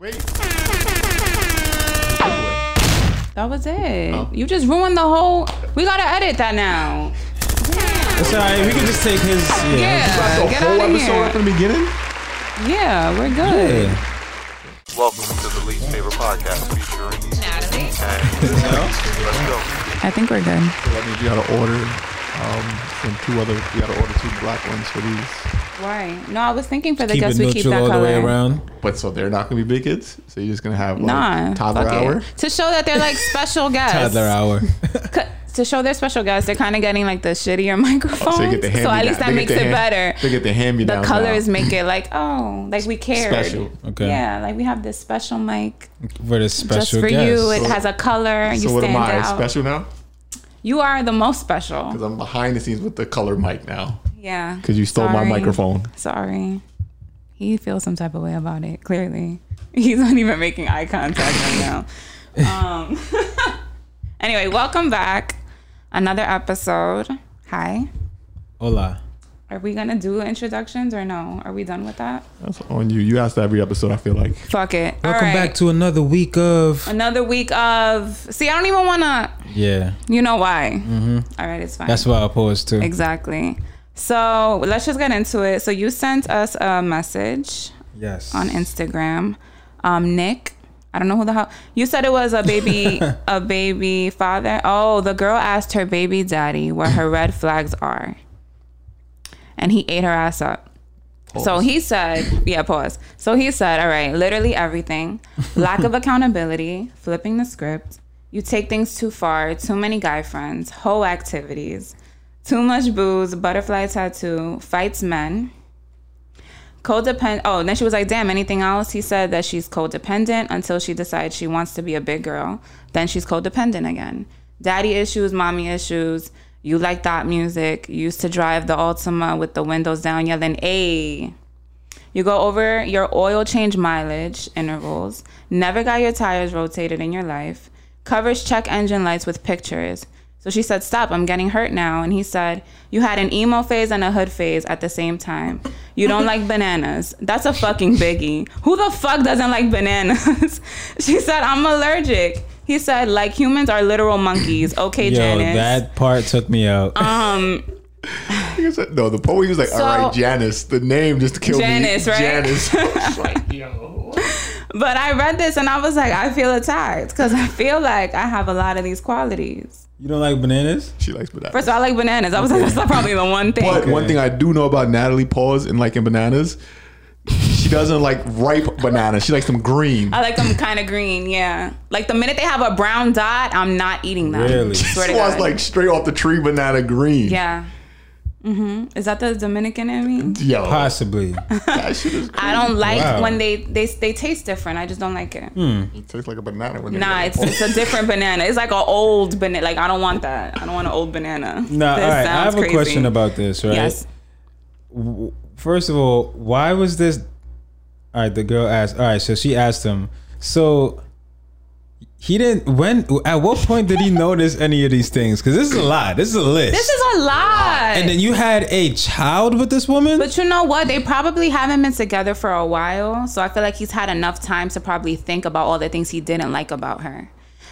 Wait. That was it. Oh. You just ruined the whole. We gotta edit that now. It's alright. We can just take his. Yeah. Yeah, the get whole out of episode here. from the beginning? Yeah, we're good. Yeah. Welcome to the least favored podcast featuring Natalie. let's go. I think we're good. That means you gotta order um, from two other, you gotta order two black ones for these. Why? No, I was thinking for the Keep guests we keep neutral that all color. the way around. But so they're not gonna be big kids? So you're just gonna have like Nah, toddler hour? it. To show that they're like special guests. Toddler hour. To show they're special guests, they're kind of getting like the shittier microphones. So, you get the so at least that makes it better. They get the hand me The down. colors make it like, oh, like we care. Special. Okay. Yeah, like we have this special mic For the special just for guest. you. It has a color. You So what stand am I out. special now? You are the most special. Because I'm behind the scenes with the color mic now. Yeah. Because you stole my microphone. Sorry. He feels some type of way about it, clearly. He's not even making eye contact right now. Um, anyway, welcome back. Another episode. Hi. Hola. Are we going to do introductions or no? Are we done with that? That's on you. You asked every episode. I feel like. Fuck it. Welcome right. back to another week of. Another week of. See, I don't even want to. Yeah. You know why. Mhm. All right, it's fine. That's why I paused too. Exactly. So let's just get into it. So you sent us a message Yes. on Instagram. Um, Nick, I don't know who the hell. You said it was a baby, a baby father. Oh, the girl asked her baby daddy where her red flags are, and he ate her ass up. So he said, yeah, pause. So he said, all right, literally everything. Lack of accountability, flipping the script. You take things too far, too many guy friends, whole activities, too much booze, butterfly tattoo, fights men. Codependent. Oh, and then she was like, damn, anything else? He said that she's codependent until she decides she wants to be a big girl. Then she's codependent again. Daddy issues, mommy issues. You like that music. You used to drive the Altima with the windows down, yelling, "A." You go over your oil change mileage intervals. Never got your tires rotated in your life. Covers check engine lights with pictures. So she said, Stop, I'm getting hurt now. And he said, You had an emo phase and a hood phase at the same time. You don't like bananas. That's a fucking biggie. Who the fuck doesn't like bananas? she said, I'm allergic. He said, Like humans are literal monkeys. Okay, Yo, Janice. that part took me out. um, He said- no, the poet was like, So- all right, Janice. The name just killed Janice, me. right? Janice. It's like, yo. But I read this and I was like, I feel attacked because I feel like I have a lot of these qualities. you don't like bananas? She likes bananas. First of all, I like bananas. I was like, that's probably the one thing. But one thing I do know about Natalie Paws and liking bananas, she doesn't like ripe bananas. She likes them green. I like them kind of green, yeah. Like the minute they have a brown dot, I'm not eating them. Really? Swear to She wants like straight off the tree banana green. yeah. Mm-hmm. Is that the Dominican in me? Yo, Possibly. that shit is I don't like Wow. when they, they they taste different. I just don't like it. It tastes like a banana when they Nah, it's it's a different banana. It's like an old banana. Like I don't want that. I don't want an old banana. Nah, This all right. I sounds have a crazy. question about this, right? Yes. First of all, why was this? All right, the girl asked. All right, so she asked him. So he didn't. When? At what point did he notice any of these things? Because this is a lot. This is a list. This is a lot. and then you had a child with this woman. But you know what? They probably haven't been together for a while. So I feel like he's had enough time to probably think about all the things he didn't like about her.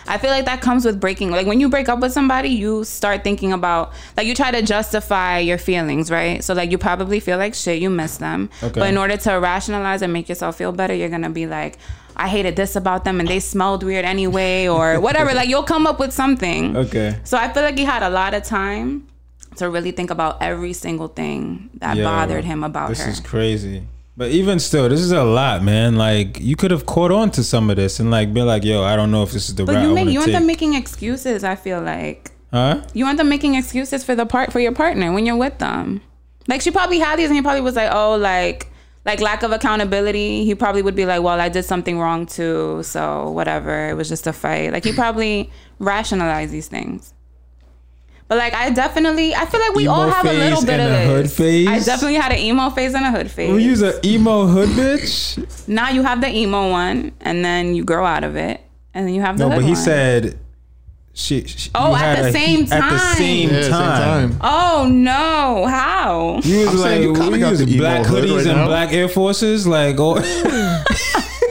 I feel like that comes with breaking. Like when you break up with somebody, you start thinking about, like, you try to justify your feelings, right? So, like, you probably feel like shit, you miss them. Okay. But in order to rationalize and make yourself feel better, you're gonna be like, I hated this about them and they smelled weird anyway, or whatever. like, you'll come up with something. okay. So I feel like he had a lot of time to really think about every single thing that Yo, bothered him about This her. This is crazy. But even still, this is a lot, man. Like you could have caught on to some of this and like be like, "Yo, I don't know if this is the right." but route you make want you end up making excuses. I feel like huh? you end up making excuses for the part for your partner when you're with them. Like she probably had these, and he probably was like, "Oh, like." Like lack of accountability, he probably would be like, "Well, I did something wrong too, so whatever. It was just a fight." Like he probably rationalized these things. But like, I definitely, I feel like we Emo all have a little phase bit of and a this. hood phase? I definitely had an emo phase and a hood phase. We use an emo hood bitch. now you have the emo one, and then you grow out of it, and then you have the No, hood but he one. said she. she Oh, at the a- same he- At the time. same Yeah, same time. time. "Oh no, how?" You was I'm like, saying you kinda we use the emo black hood hoodies right and now. black Air Forces, like, oh, What?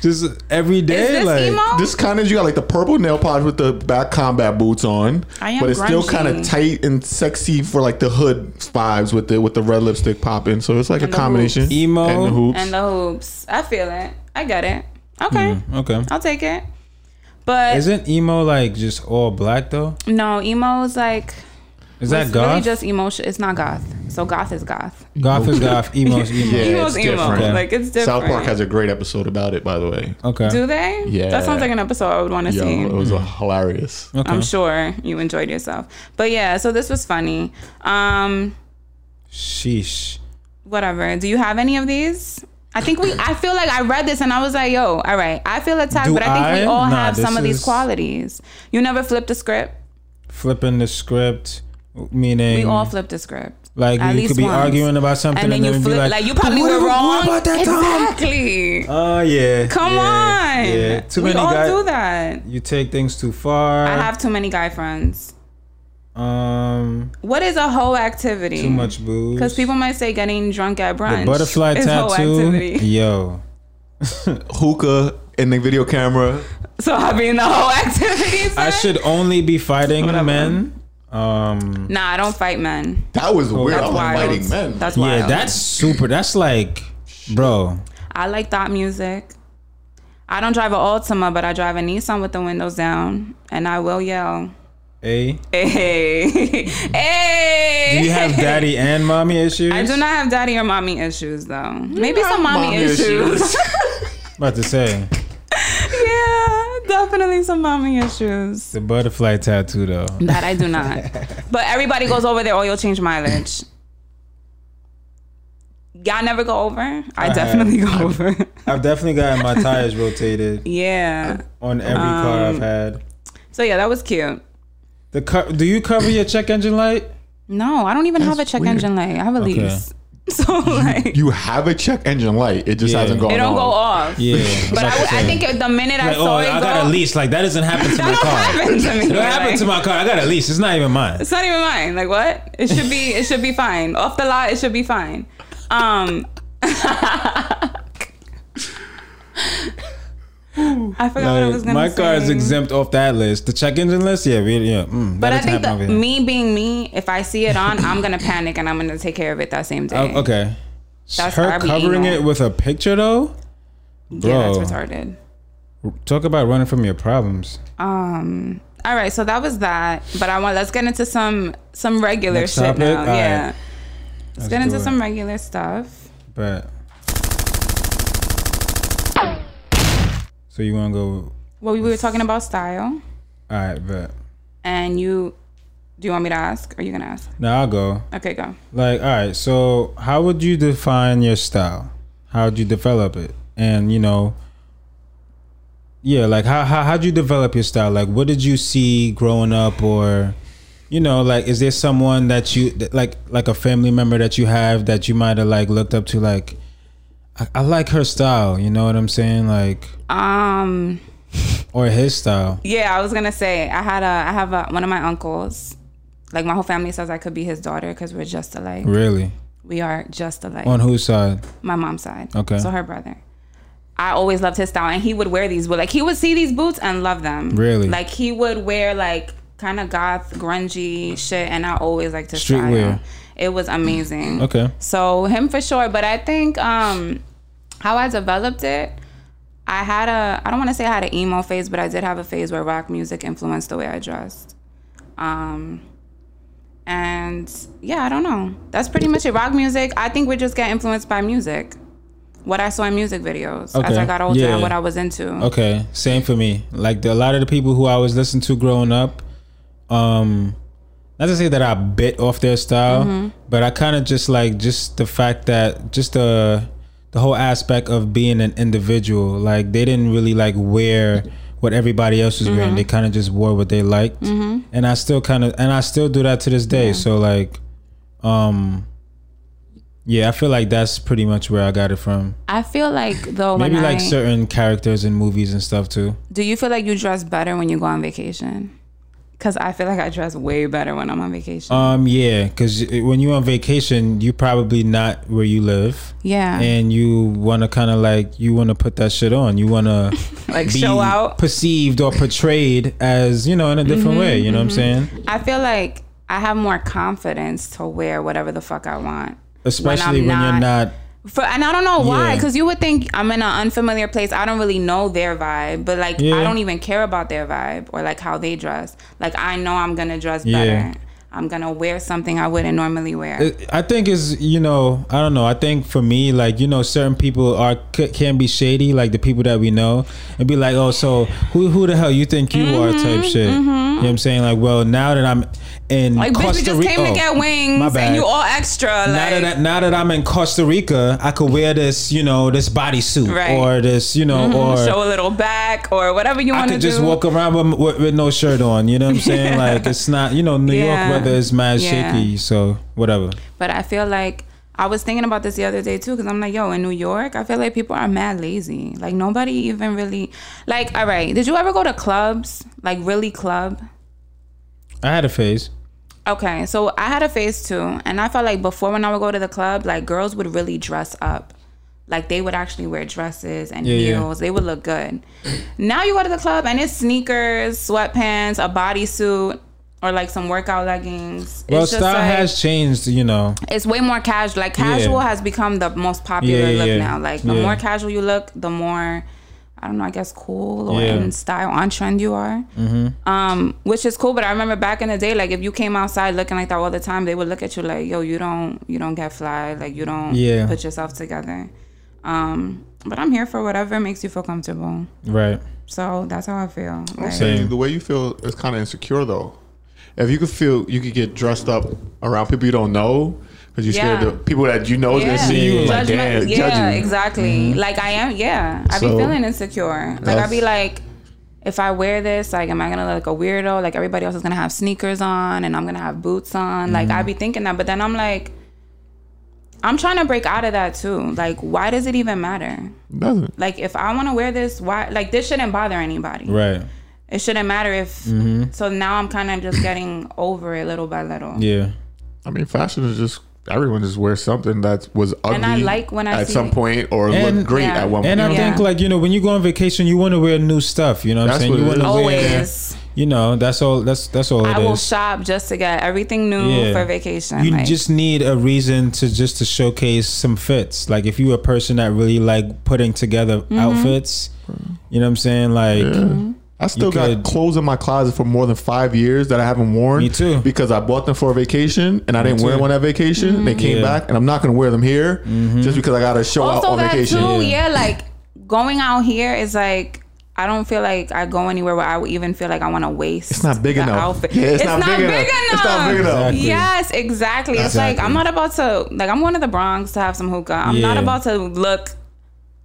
just every day. Is this like emo? This kind of you got like the purple nail polish with the back combat boots on, I am but it's still kind of tight and sexy for like the hood vibes with the with the red lipstick popping. So it's like And a combination. hoops. Emo. and the hoops. and the hoops. I feel it. I get it. Okay, mm, okay. I'll take it. But Isn't emo like just all black though? no, emo is like Is that it's really goth? just emotion. It's not goth. So goth is goth. goth is goth. Emo is emo. Yeah, Emo's it's emo. different. Like it's different. South Park has a great episode about it, by the way. Okay. Do they? Yeah. That sounds like an episode I would want to Yo, see. it was hilarious. okay. I'm sure you enjoyed yourself. But yeah, so this was funny. Um, Sheesh. whatever. Do you have any of these? I think we. I feel like I read this and I was like, "Yo, all right." I feel attacked, Do but I think I? we all Nah, have some this of these qualities. You never flipped a script. Flipping the script, meaning We all flipped the script. like at you could be once. arguing about something and then you be flip like, like, you probably "But were what- wrong. what about that time?" exactly. Oh yeah. Come yeah, on. Yeah. Too we many all guys. do that. You take things too far. I have too many guy friends. um What is a whole activity? too much booze. Because people might say getting drunk at brunch. the butterfly is whole tattoo. Yo. Hookah in the video camera. So I mean the whole activity. I should only be fighting Whatever. men. Um Nah, I don't fight men. That was weird. That's I'm wild. fighting men. That's yeah, that's super. That's like bro. I like that music. I don't drive an Altima, but I drive a Nissan with the windows down, and I will yell, Hey. "Hey, hey!" Do you have daddy and mommy issues? I do not have daddy or mommy issues though. Maybe some mommy, mommy issues. issues. About to say yeah, definitely some mommy issues. the butterfly tattoo though. That I do not. but everybody goes over their oil change mileage. Y'all never go over? I, have. definitely go over. I've definitely gotten my tires rotated yeah. on every car Um, I've had. So yeah, that was cute. The co- do you cover your check engine light? No, I don't even have a check weird. engine light. I have a Okay. lease. So like You have a check engine light. It just Yeah. hasn't gone off, it don't go off. Yeah, But I, about to would- I think the minute I like, oh, saw it I go, got a lease. Like that doesn't happen to that my don't car. happen to me. It don't happen Like, to my car. I got a lease. It's not even mine. It's not even mine. Like what? It should be. It should be fine. Off the lot, it should be fine. Um. I forgot what I was gonna my say. car is exempt off that list. The check engine list, yeah, we, yeah. Mm, But I think happen that over here. me being me, if I see it on, I'm gonna panic and I'm gonna take care of it that same day. Oh, okay. That's Her covering it with a picture though, Yeah, that's Bro. retarded. talk about running from your problems. Um. All right, so that was that. But I want let's get into some some regular Next shit topic? now. All yeah. right. Let's, Let's get into it. some regular stuff. But so you want to go? Well, we were talking about style, All right, but and you. Do you want me to ask? Or are you gonna ask? No, I'll go. Okay, go. Like, all right. So, how would you define your style? How would you develop it? And you know, yeah, like how how how'd you develop your style? Like, what did you see growing up, or you know, like, is there someone that you like like a family member that you have that you might have like looked up to? Like, I, I like her style. You know what I'm saying? Like, Um. or his style. Yeah, I was gonna say I had a I have a, one of my uncles. Like my whole family says I could be his daughter because we're just alike. Really? We are just alike. On whose side? my mom's side. Okay. So her brother. I always loved his style, and he would wear these. But like he would see these boots and love them. Really? Like he would wear like kind of goth, grungy shit, and I always liked to. Streetwear. It was amazing. Okay. So him for sure, but I think um how I developed it, I had a I don't want to say I had an emo phase, but I did have a phase where rock music influenced the way I dressed. Um and yeah, I don't know. That's pretty much it. Rock music, I think we just get influenced by music. What I saw in music videos as Okay. I got older Yeah. and what I was into. Okay, same for me. Like the, a lot of the people who I was listening to growing up, um, not to say that I bit off their style, Mm-hmm. but I kind of just like just the fact that just the the whole aspect of being an individual. Like they didn't really like wear what everybody else was Mm-hmm. wearing. They kind of just wore what they liked, and I still kind of and I still do that to this day. So like, um. Yeah, I feel like that's pretty much where I got it from. I feel like though when Maybe like I, certain characters in movies and stuff too. do you feel like you dress better when you go on vacation? Because I feel like I dress way better when I'm on vacation. Um, yeah, because when you're on vacation, you probably not where you live, yeah. and you want to kind of like you want to put that shit on. You want to like show out. perceived or portrayed as you know in a different Mm-hmm, way. You know what I'm saying? I feel like I have more confidence to wear whatever the fuck I want. Especially when, I'm you're not. For, and I don't know why, Yeah. because you would think I'm in an unfamiliar place. I don't really know their vibe, but like Yeah. I don't even care about their vibe or like how they dress. Like I know I'm gonna dress Yeah. better. I'm gonna wear something I wouldn't normally wear. It- I think is you know I don't know. I think for me like you know certain people are c- can be shady like the people that we know and be like oh so who who the hell you think you are type mm-hmm, shit. You know mm-hmm. what I'm saying like well now that I'm in Mm-hmm, like bitch, we just Rica. came to get my wings bad. and you all extra. now Like that I, now that I'm in Costa Rica, I could wear this, you know, this bodysuit Right. Mm-hmm. or this, you know, or show a little back or whatever you want to do. I could just walk around with, with, with no shirt on. You know what I'm saying? like it's not, you know, New Yeah. York weather is mad Yeah. shaky, so whatever. But I feel like I was thinking about this the other day too, because I'm like, yo, in New York, I feel like people are mad lazy. Like nobody even really like. All right, did you ever go to clubs? Like really club? I had a phase. Okay, so I had a phase too, and I felt like before when I would go to the club, like girls would really dress up. Like they would actually wear dresses and Yeah, yeah. heels. They would look good. Now you go to the club and it's sneakers, sweatpants, a bodysuit, or like some workout leggings. Well, it's just style like, has changed, you know. it's way more casual. Like casual Yeah. has become the most popular Yeah, yeah, look yeah. now. Like the Yeah. more casual you look, the more I don't know, I guess cool or Yeah. in style on trend you are. Um, which is cool. But I remember back in the day, like if you came outside looking like that all the time, they would look at you like, yo, you don't you don't get fly, like you don't Yeah. put yourself together. Um, but I'm here for whatever makes you feel comfortable. Right. So that's how I feel. Like, Same. The way you feel is kind of insecure though. If you could feel you could get dressed up around people you don't know because you're scared Yeah. the people that you know is gonna see you and like Judgment- damn yeah, judge you. exactly. Mm-hmm. Like I am, yeah. I be So, feeling insecure. Like I be like, if I wear this, like, am I gonna look like a weirdo? Like everybody else is gonna have sneakers on, and I'm gonna have boots on. Like I mm-hmm. be thinking that, but then I'm like, I'm trying to break out of that too. Like, why does it even matter? Doesn't. Like, if I want to wear this, why? Like, this shouldn't bother anybody. Right. It shouldn't matter if. Mm-hmm. So now I'm kind of just getting over it little by little. Yeah. I mean, fashion is just everyone just wears something that was ugly And I like when I at see- some point or And- look great Yeah. at one point. And I point. Yeah. think like, you know, when you go on vacation, you want to wear new stuff, you know what I'm saying? what You want to wear Always. you know, that's all that's that's all it I will is. shop just to get everything new Yeah. for vacation. You like, just need a reason to just to showcase some fits. Like if you're a person that really like putting together Mm-hmm. outfits, you know what I'm saying? Like I still You got could- clothes in my closet for more than five years that I haven't worn. Me too. Because I bought them for a vacation and I didn't wear too. them on that vacation. They mm-hmm. came Yeah. back and I'm not going to wear them here mm-hmm. just because I got to show out on that vacation. too. Yeah. like going out here is like. I don't feel like I go anywhere where I would even feel like I want to waste. It's not big the enough. Outfit. Yeah, it's not big enough. It's not big enough. Exactly. Yes, exactly. It's like I'm not about to like I'm going to the Bronx to have some hookah. I'm not about to look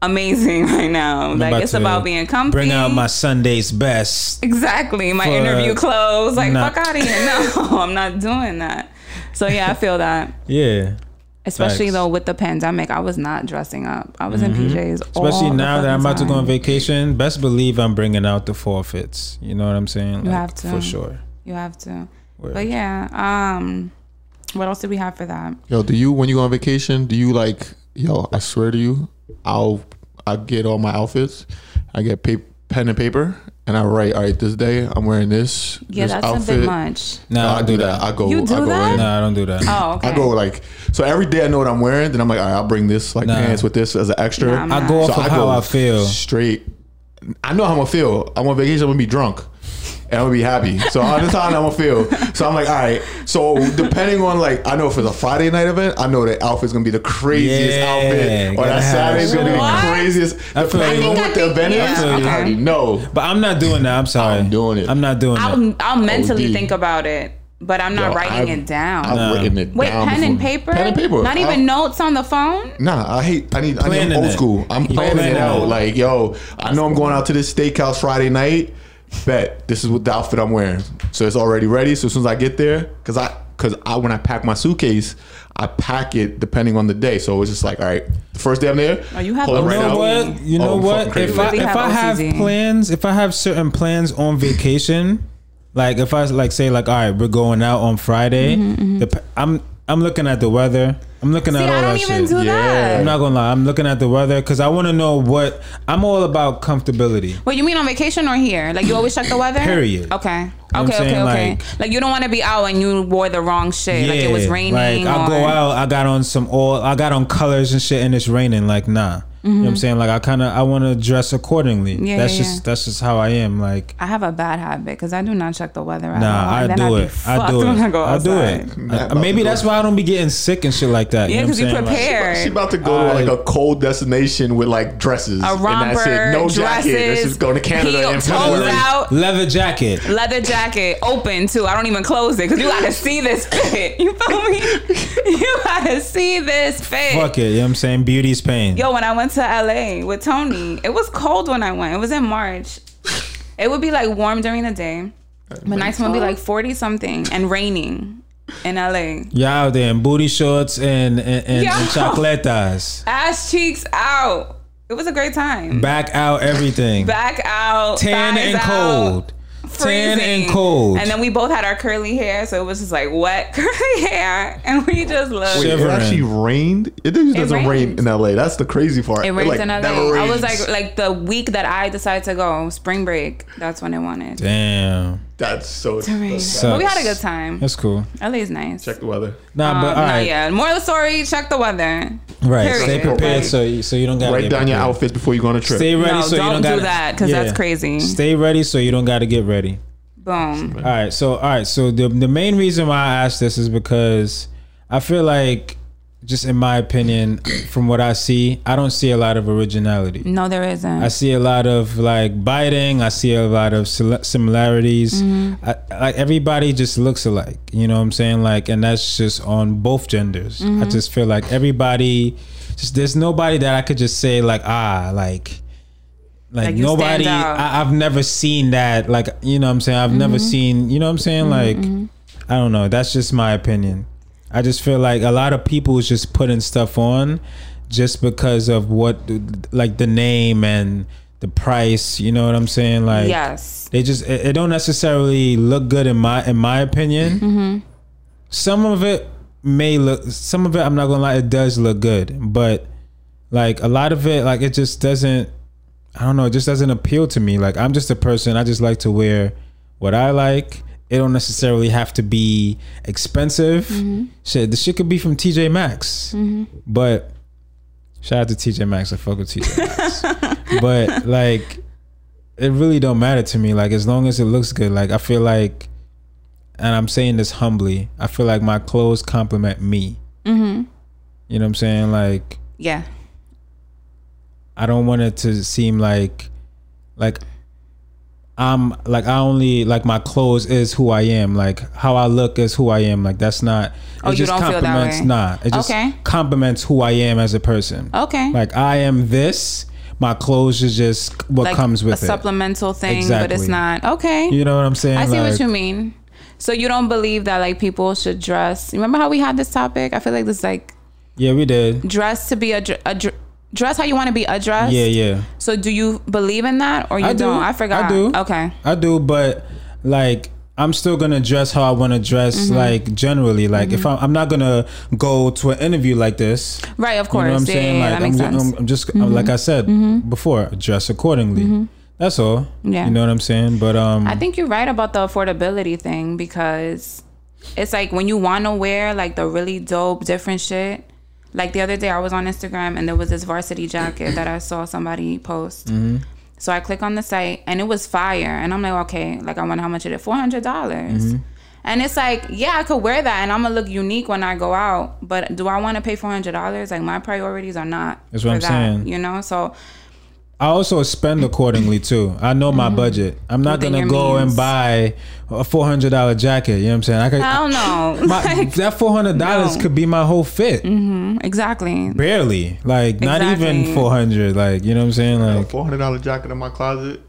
amazing right now. I'm like it's about being comfy. Bring out my Sunday's best. exactly my interview clothes. Like Nah. fuck out of here. No, I'm not doing that. So yeah, I feel that. Yeah. Especially Facts. Mm-hmm. though with the pandemic, I was not dressing up. I was in PJs. Especially all the now that I'm fucking about to go on vacation, best believe I'm bringing out the forfeits. You know what I'm saying? You have to. For sure. You have to. Word. But yeah, um, what else did we have for that? Yo, do you when you go on vacation? Do you like? Yo, I swear to you, I'll I get all my outfits. I get pa- pen and paper, and I write. All right, this day I'm wearing this. Yeah, this that's outfit. a bit much. No, No, I I do that. I go. You do I go that? in. No, I don't do that. Oh, okay. I go like so every day I know what I'm wearing. Then I'm like, all right, I'll bring this like Nah. pants with this as an extra. Nah, I'm I not. go off So of I how I feel. straight. I know how I'm gonna feel. I'm on vacation. I'm gonna be drunk, and I'm gonna be happy. So I understand how I'm gonna feel. So I'm like, all right. So depending on like, I know if it's a Friday night event, I know the outfit's gonna be the craziest Yeah, outfit, or gotta that have Saturday's gonna be What? the craziest. I feel Depending you. on I what think the event I is, think- I already know. But I'm not doing that. I'm sorry. I'm doing it. I'm not doing that. I'll I'll mentally OD. think about it, but I'm not Yo, writing I've- it down. I've Nah. written it Wait, down. pen and paper? Pen and paper. Not I- even notes on the phone? Nah, I hate. I need. I need old it. school. I'm planning planning it out. it. Like, yo, I know I'm going out to this steakhouse Friday night. Bet this is what the outfit I'm wearing. So it's already ready. So as soon as I get there, cause I, cause I when I pack my suitcase, I pack it depending on the day. So it's just like, all right, the first day I'm there. Oh, you have pull it right know out. what? You Oh, know I'm what? If I if have I have OCD. plans, if I have certain plans on vacation, Like if I like say like all right, we're going out on Friday. Mm-hmm, mm-hmm. The, p- I'm I'm looking at the weather. I'm looking See, at all I don't that even shit. do Yeah. that. I'm not gonna lie. I'm looking at the weather because I want to know what I'm all about. Comfortability. What you mean on vacation or here? Like you always check the weather? Period. Okay. know Okay, okay, okay. Like- Like, you don't want to be out and you wore the wrong shit. like it was raining. Like I go out, I got on some all, I got on colors and shit, and it's raining. Like nah, you know what I'm saying? Like I kind of, I want to dress accordingly. Mm-hmm. Yeah, that's yeah, just, yeah. that's just how I am. Like I have a bad habit because I do not check the weather at nah, all. I do I'd it. I do it. when I go I do it. Nah, Uh, about maybe that's why I don't be getting sick and shit like that. Yeah, you know because you saying? Like, prepare. She about to go to like a cold destination with like dresses. a romper, and that's it. No jacket. dresses, Let's just go to Canada heel, and toes February. out, leather jacket. leather jacket open too. I don't even close it because you gotta see this fit. You feel me? you gotta see this fit. Fuck it. You know what I'm saying? Beauty's pain. Yo, when I went to LA with Tony, it was cold when I went. It was in March. It would be like warm during the day, but nights would be like forty something and raining in LA. Y'all out there in booty shorts and and, and, and chocolatas. Ass cheeks out. It was a great time. Back out everything. Back out, Tan and out, cold. Tan and cold. And then we both had our curly hair, so it was just like wet curly hair, and we just looked. Wait, it Shivering. actually rained. It just doesn't rain in LA. That's the crazy part. It rains like, in LA. never I was like, like the week that I decided to go, spring break. That's when it wanted. Damn. that's so. rain. that's- But we had a good time. That's cool. LA is nice. Check the weather. Nah, Um, but all not right. yet. Moral of the story: check the weather. Right. Period. Stay prepared Like- so you, so you don't got to Write down your outfits before you go on a trip. Stay ready No, so you don't don't do got that, 'cause that's crazy. Stay ready so you don't got to get ready. Boom. All right. So all right. So the the main reason why I asked this is because I feel like just in my opinion, from what I see, I don't see a lot of originality. No, there isn't. I see a lot of like biting. I see a lot of similarities. Mm-hmm. I, like everybody just looks alike. You know what I'm saying? Like, and that's just on both genders. I mm-hmm. just feel like everybody. Just there's nobody that I could just say like ah like. Like, Like nobody. I, I've never seen that. Like you know, what I'm saying I've never mm-hmm. seen. You know, what I'm saying like, I don't know. That's just my opinion. I just feel like a lot of people is just putting stuff on just because of what like the name and the price, you know what I'm saying? Like yes. they just it, it don't necessarily look good in my in my opinion. Mm-hmm. Some of it may look some of it I'm not going to lie it does look good, but like a lot of it like it just doesn't I don't know, it just doesn't appeal to me. Like I'm just a person, I just like to wear what I like. It don't necessarily have to be expensive. Mm-hmm. Shit, the shit could be from TJ Maxx. But shout out to TJ Maxx. I fuck with TJ Maxx. but like it really don't matter to me. Like as long as it looks good. Like I feel like and I'm saying this humbly, I feel like my clothes compliment me. Mm-hmm. You know what I'm saying? Like Yeah. I don't want it to seem like like I'm like I only like my clothes is who I am. Like how I look is who I am. Like that's not oh, it Oh, you just don't feel that way? nah. It just Okay. compliments who I am as a person. Okay. Like I am this, my clothes is just what like comes with it. a it. supplemental thing, but Exactly. it's not. Okay. You know what I'm saying? I see Like, what you mean. So you don't believe that like people should dress? Remember how we had this topic? I feel like this like Yeah, we did. dress to be a, a dress how you want to be addressed. Yeah, yeah. So do you believe in that or you I do. not I forgot. I do. Okay. I do, but like I'm still gonna dress how I want to dress, Mm-hmm. like generally. Like if I'm, I'm not gonna go to an interview like this. Right. Of course, You know what I'm yeah, saying? yeah, like I'm. I'm, I'm just like I said before, dress accordingly. That's all. Mm-hmm. Yeah. You know what I'm saying? But um, I think you're right about the affordability thing because it's like when you want to wear like the really dope, different shit. Like the other day, I was on Instagram and there was this varsity jacket that I saw somebody post. Mm-hmm. So I click on the site and it was fire, and I'm like, okay, like I wonder how much it is, four hundred dollars. Mm-hmm. And it's like, yeah, I could wear that and I'm gonna look unique when I go out. But do I want to pay four hundred dollars? Like my priorities are not. That's what I'm that, saying. You know, so I also spend accordingly too. I know my budget. I'm not Within gonna Mm-hmm. your go and buy a four hundred dollar jacket. You know what I'm saying? I could. hell no. my, Like, that four hundred dollars no. Mm-hmm. could be my whole fit. exactly. Barely, like not even Exactly. four hundred. Like you know what I'm saying? Like four hundred dollar jacket in my closet.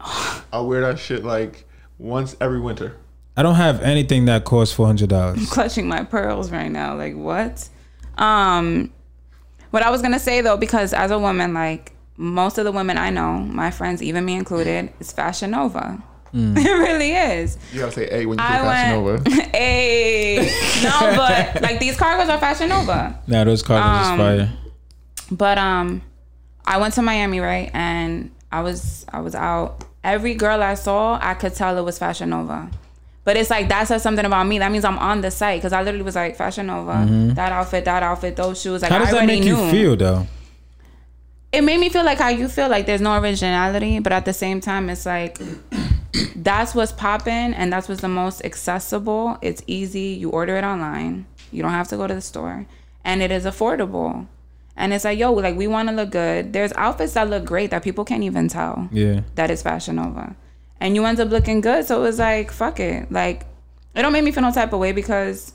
I wear that shit like once every winter. I don't have anything that costs four hundred dollars. clutching my pearls right now. Like what? Um, what I was gonna say though, because as a woman, like most of the women I know, my friends, even me included, is Fashion Nova. Mm. It really is. You gotta say A when you say I Fashion went. Nova. A. no, but like these cargos are Fashion Nova. Nah, those cargos Um, is fire. But um, I went to Miami, right? And I was I was out. Every girl I saw, I could tell it was Fashion Nova. But it's like that says something about me. That means I'm on the site because I literally was like Fashion Nova, that outfit, that outfit, those shoes. Like Mm-hmm. How does I that already make knew. you feel though? It made me feel like how you feel. Like there's no originality, but at the same time, it's like that's what's popping and that's what's the most accessible. It's easy. You order it online. You don't have to go to the store, and it is affordable. And it's like, yo, like we want to look good. There's outfits that look great that people can't even tell Yeah. that is Fashion Nova. And you end up looking good. So it was like, fuck it. Like, it don't make me feel no type of way because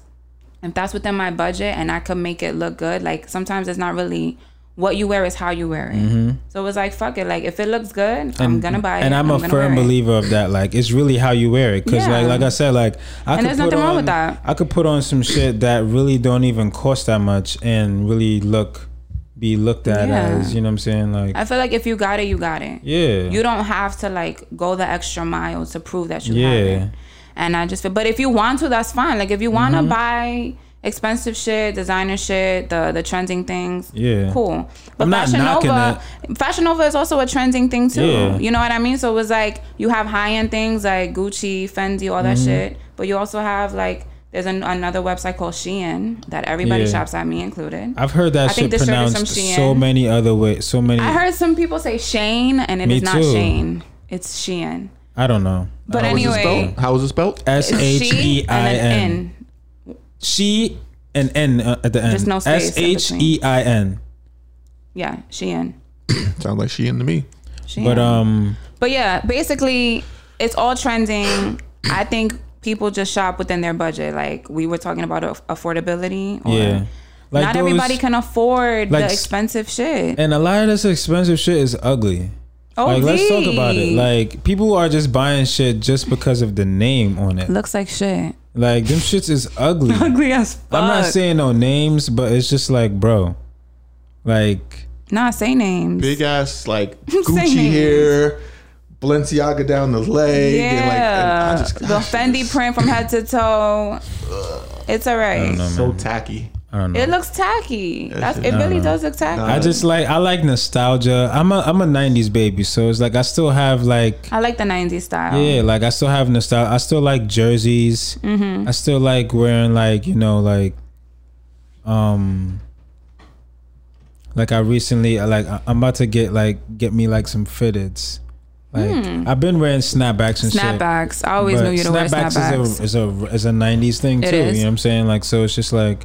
if that's within my budget and I could make it look good, like sometimes it's not really what you wear is how you wear it. So it was like, fuck it. Like if it looks good, I'm gonna buy it. Mm-hmm. And I'm, a firm believer of that. Like it's really how you wear it. Cause like Yeah. like I said, like I And could there's put nothing on, wrong with that. I could put on some shit that really don't even cost that much and really look be looked at Yeah. as, you know what I'm saying? Like I feel like if you got it, you got it. Yeah. You don't have to like go the extra mile to prove that you Yeah. have it. And I just feel, but if you want to, that's fine. Like if you want Mm-hmm. to buy expensive shit, designer shit, the the trending things, Yeah. cool. But I'm not Fashion knocking Nova, Fashion Nova is also a trending thing too. Yeah. You know what I mean? So it was like you have high end things like Gucci, Fendi, all that Mm-hmm. shit, but you also have like there's an, another website called Shein that everybody Yeah. shops at, me included. I've heard that I think shit the shirt is from pronounced so many other ways. So many I heard some people say Shane, and it Me is not too. Shane. It's Shein. I don't know. But How was it anyway, spelled? How was it spelled? S it's H she E I and an N. N. She and N uh, at the end. There's no space S in H E I N. Yeah, Shein. Sounds like she into me. Shein. But um But yeah, basically, it's all trending. I think people just shop within their budget. Like we were talking about aff- affordability. Or yeah. Like not those- everybody can afford like the s- expensive shit. And a lot of this expensive shit is ugly. Oh, Like let's talk about it. Like people are just buying shit just because of the name on it. looks like shit. Like them shits is ugly. Ugly as fuck. I'm not saying no names, but it's just like, bro, like Nah, say names. Big ass like Gucci names. hair, Balenciaga down the leg, yeah, and like and just the gosh, Fendi print from head to toe. It's alright. know, so tacky. I don't know. It looks tacky. That's it. Really know. does look tacky. I just like I like nostalgia. I'm a I'm a '90s baby, so it's like I still have like I like the '90s style. yeah, like I still have nostalgia. I still like jerseys. Mm-hmm. I still like wearing like you know like um like I recently like I- I'm about to get like get me like some fitteds. Like I've been wearing snapbacks and shit. Hmm. Snapbacks. I always knew you to wear snapbacks. Is a, is a is a '90s thing It too. is. You know what I'm saying? Like so, it's just like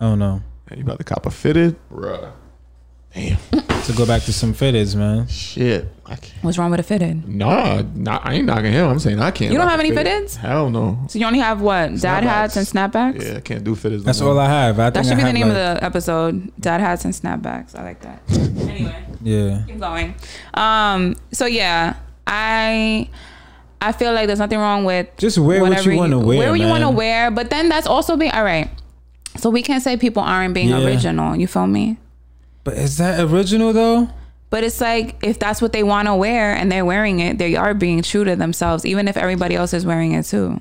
I don't. Man, you about to cop a fitted, bruh. Damn, To go back to some fitteds, man. shit. I can't. What's wrong with a fitted? Nah, not, I ain't knocking him. I'm saying I can't. You don't rock have a any fitted. fitteds? Hell no. So you only have what? Dad hats and snapbacks. Yeah, I can't do fitteds. That's all I have. I That think should I be the have, name of the episode. Dad hats and snapbacks. I like that. anyway, Yeah. keep going. Um. So yeah, I. I feel like there's nothing wrong with Just wear what whatever you want to wear. Wear what you want to man. wear, but then that's also being all right. So we can't say people aren't being Yeah. original. You feel me? But is that original though? But it's like if that's what they want to wear and they're wearing it, they are being true to themselves, even if everybody else is wearing it too.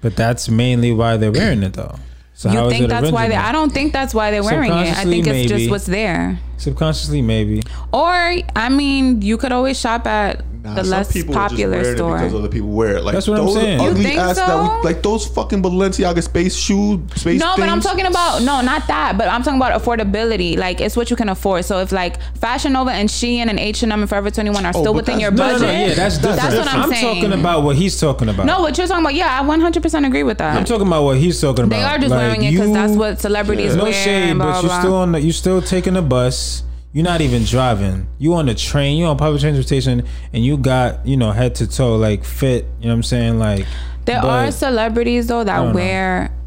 But that's mainly why they're wearing it though. So how you think that's why they? I don't think that's why they're wearing it. I think it's maybe. just what's there. Subconsciously, maybe. Or I mean, you could always shop at Nah, the some less people are just popular wearing it store. because other people wear it. Like That's what I'm those saying. You Ugly think ass that so? we, like those fucking Balenciaga space shoe space. no, but I'm talking about no, not that. But I'm talking about affordability. Like it's what you can afford. So if like Fashion Nova and Shein and H and M and Forever 21 are oh, still Oh, but within your No, budget, no, no. Yeah, that's different. That's what I'm, saying. I'm talking about what he's talking about. No, what you're talking about? Yeah, I 100% agree with that. I'm talking about what he's talking about. they are just Like, wearing it because that's what celebrities No wear. shade, and blah, but you're blah, still on the, you're still taking the bus. You're not even driving. You on the train. You on public transportation, and you got you know head to toe like fit. You know what I'm saying? Like There but- are celebrities though that don't know.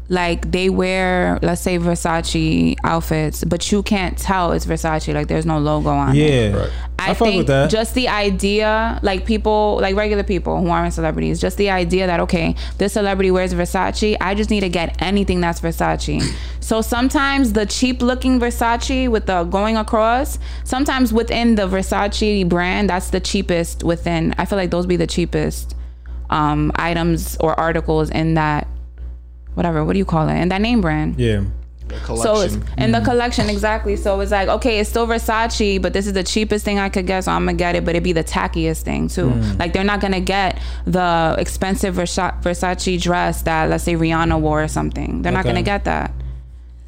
Wear like they wear let's say Versace outfits, but you can't tell it's Versace. Like there's no logo on it. yeah. Right. I, I fuck think with that. just the idea, like people, like regular people who aren't celebrities, just the idea that okay, this celebrity wears Versace, I just need to get anything that's Versace. So sometimes the cheap looking Versace with the going across, sometimes within the Versace brand, that's the cheapest within. I feel like those be the cheapest um, items or articles in that whatever. What do you call it? In that name brand. Yeah. So it's collection. in the mm. collection exactly. So it's like okay, it's still Versace, but this is the cheapest thing I could get, so I'm gonna get it. But it'd be the tackiest thing too. Mm. Like they're not gonna get the expensive Versace dress that let's say Rihanna wore or something. They're not gonna get that.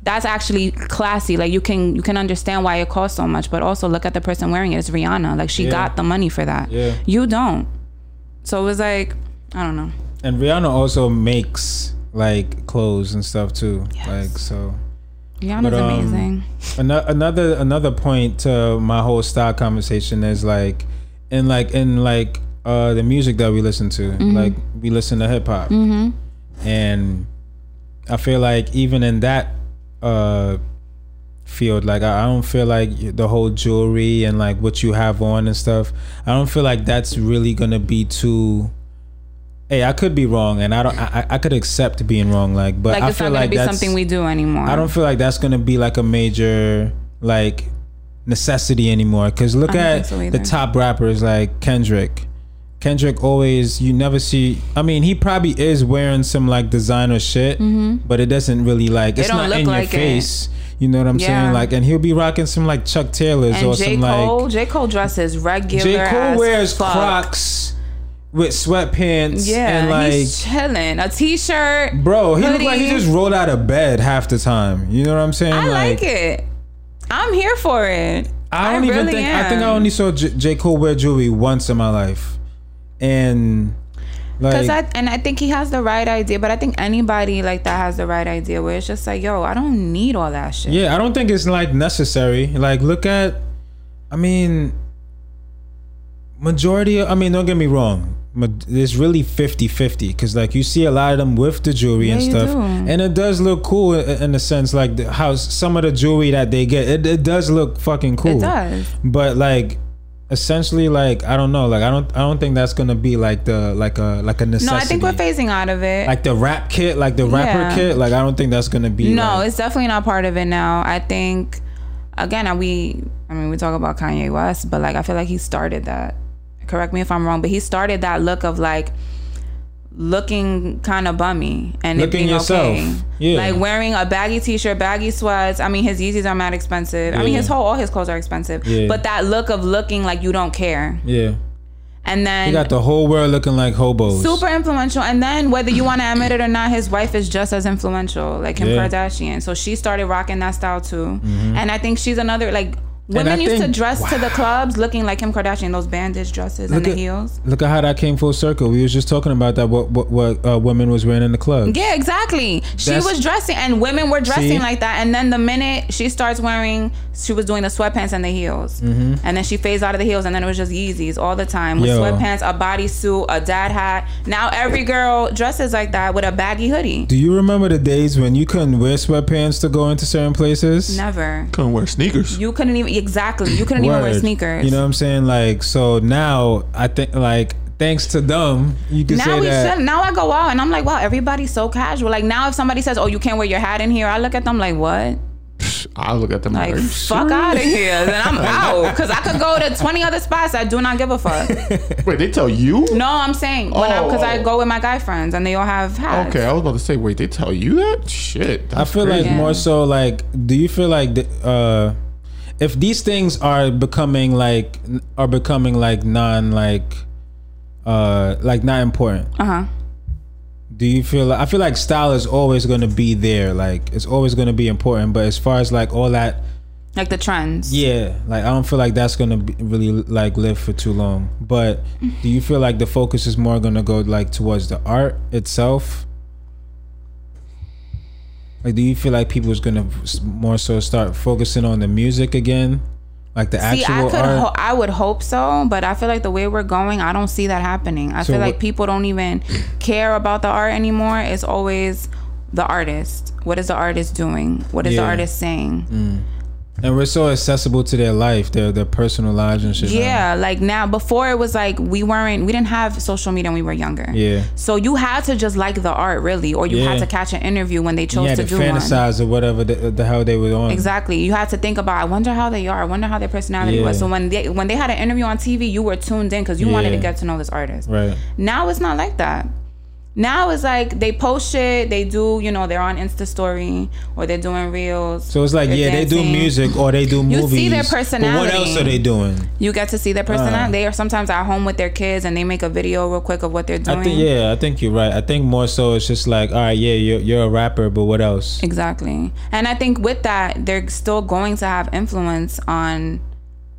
That's actually classy. Like you can you can understand why it costs so much, but also look at the person wearing it. It's Rihanna. Like she Yeah. got the money for that. Yeah. You don't. So it was like I don't know. And Rihanna also makes like clothes and stuff too. Like so. Rihanna's But, um, amazing. Another another point to my whole style conversation is like, in like in like uh the music that we listen to, like we listen to hip hop, and I feel like even in that uh field, like I, I don't feel like the whole jewelry and like what you have on and stuff. I don't feel like that's really gonna be too. Hey, I could be wrong, and I don't. I, I could accept being wrong, like, but Like I feel like that's something we do anymore. I don't feel like that's gonna be like a major like necessity anymore. Cause look at so the top rappers like Kendrick. Kendrick always you never see. I mean, he probably is wearing some like designer shit, but it doesn't really like it's Mm-hmm. don't not in your like it. face. You know what I'm Yeah. saying? Like, and he'll be rocking some like Chuck Taylors or And J some Cole, like J Cole dresses regular. J Cole wears fuck. Crocs with sweatpants Yeah, and like he's chilling. A t-shirt. Bro, he looked like he just rolled out of bed half the time. You know what I'm saying? I like, it. I'm here for it. I don't even really think. Am. I think I only saw J-, J. Cole wear jewelry once in my life, and Cause like I and I think he has the right idea, but I think anybody like that has the right idea where it's just like, yo, I don't need all that shit. yeah, I don't think it's like necessary. Like, look at, I mean, majority. Of, I mean, don't get me wrong. It's really 50-50 because like you see a lot of them with the jewelry and Yeah, you stuff, and it does look cool in a sense. Like the, how some of the jewelry that they get, it, it does look fucking cool. It does. but like essentially like i don't know like i don't i don't think that's gonna be like the like a like a necessity No, I think we're phasing out of it. like the rap kit like the rapper Yeah. kit like i don't think that's gonna be no, like, it's definitely not part of it now. I think again, we I mean we talk about Kanye West, but like I feel like he started that. Correct me if I'm wrong, but he started that look of like looking kind of bummy and it Looking being yourself. okay. Yeah. Like wearing a baggy t-shirt, baggy sweats. I mean, his Yeezys are mad expensive. I mean, his whole all his clothes are expensive. Yeah. But that look of looking like you don't care, yeah and then he got the whole world looking like hobos super influential. And then whether you want to admit it or not, his wife is just as influential, like Kim Yeah. Kardashian. So she started rocking that style too. Mm-hmm. And I think she's another like women I used to think- dress to the clubs looking like Kim Kardashian, those bandage dresses and Look the at- heels. look at how that came full circle we was just talking about that what what, what uh, women was wearing in the club Yeah, exactly. She was dressing, and women were dressing See? like that. And then the minute she starts wearing, she was doing the sweatpants and the heels, Mm-hmm. and then she phased out of the heels, and then it was just Yeezys all the time with Yo. sweatpants, a bodysuit, a dad hat. Now every girl dresses like that with a baggy hoodie. do you remember the days when you couldn't wear sweatpants to go into certain places Never. Couldn't wear sneakers. You couldn't even exactly. You couldn't even wear sneakers. You know what I'm saying? Like, so now I think, like, thanks to them, you can now say we that. should. Now I go out and I'm like, wow, everybody's so casual. Like now, if somebody says, "Oh, you can't wear your hat in here," I look at them like, "What?" I look at them Like, like, fuck out of here. Then I'm out because I could go to 20 other spots. I do not give a fuck. Wait, they tell you? No, I'm saying when I because I Oh. go with my guy friends and they all have hats. Okay, I was about to say, wait, they tell you that? Shit. I feel crazy. like Yeah. more so like, do you feel like the, uh, if these things are becoming like are becoming like non like uh like not important? Uh huh. Do you feel like I feel like style is always going to be there, like it's always going to be important. But as far as like all that, Like the trends. yeah, like I don't feel like that's going to be really like live for too long. But do you feel like the focus is more going to go like towards the art itself? Like, do you feel like people is gonna more so start focusing on the music again, like the See, I actual could, art? ho- I would hope so, but I feel like the way we're going, I don't see that happening. I So feel like what- people don't even care about the art anymore. It's always the artist. What is the artist doing? What is the artist saying? Mm. And we're so accessible to their life, their their personal lives and shit. Yeah, like now before it was like we weren't we didn't have social media when we were younger. Yeah. So you had to just like the art really, or you Yeah. had to catch an interview when they chose to to do one. fantasize or whatever the, the hell they were on. Exactly. You had to think about. I wonder how they are. I wonder how their personality Yeah. was. So when they when they had an interview on TV, you were tuned in because you wanted to get to know this artist. Right. Now it's not like that. Now it's like they post shit. They do. You know, they're on Insta story or they're doing reels. So it's like, yeah, they do music or they do movies. You see their But what else are they doing? You get to see their personality. Uh. they are sometimes at home with their kids and they make a video real quick of what they're doing. I think yeah, I think you're right. I think more so it's just like, all right, yeah, you're you're a rapper, but what else? Exactly. And I think with that, they're still going to have influence on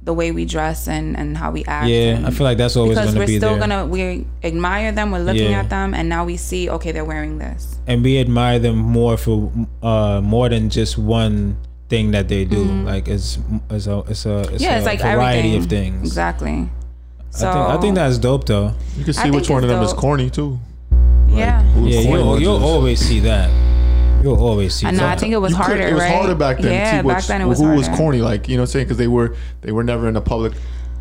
the way we dress and, and how we act. Yeah, and- I feel like that's always because gonna we're be still there. gonna we admire them, we're looking Yeah. at them, and now we see okay, they're wearing this. and we admire them more for uh more than just one thing that they do. Like it's it's a it's a it's Mm-hmm. yeah, a it's like variety everything. of things. Exactly. So I think I think that's dope though. You can I see which one of it's them is corny too. yeah. Who's Yeah, you'll, you'll always see that. You'll always see I know. I think it was You could- harder. It was right? harder back then. Yeah, to see back then it was who was corny. Like you know, what I'm saying because they were they were never in the public.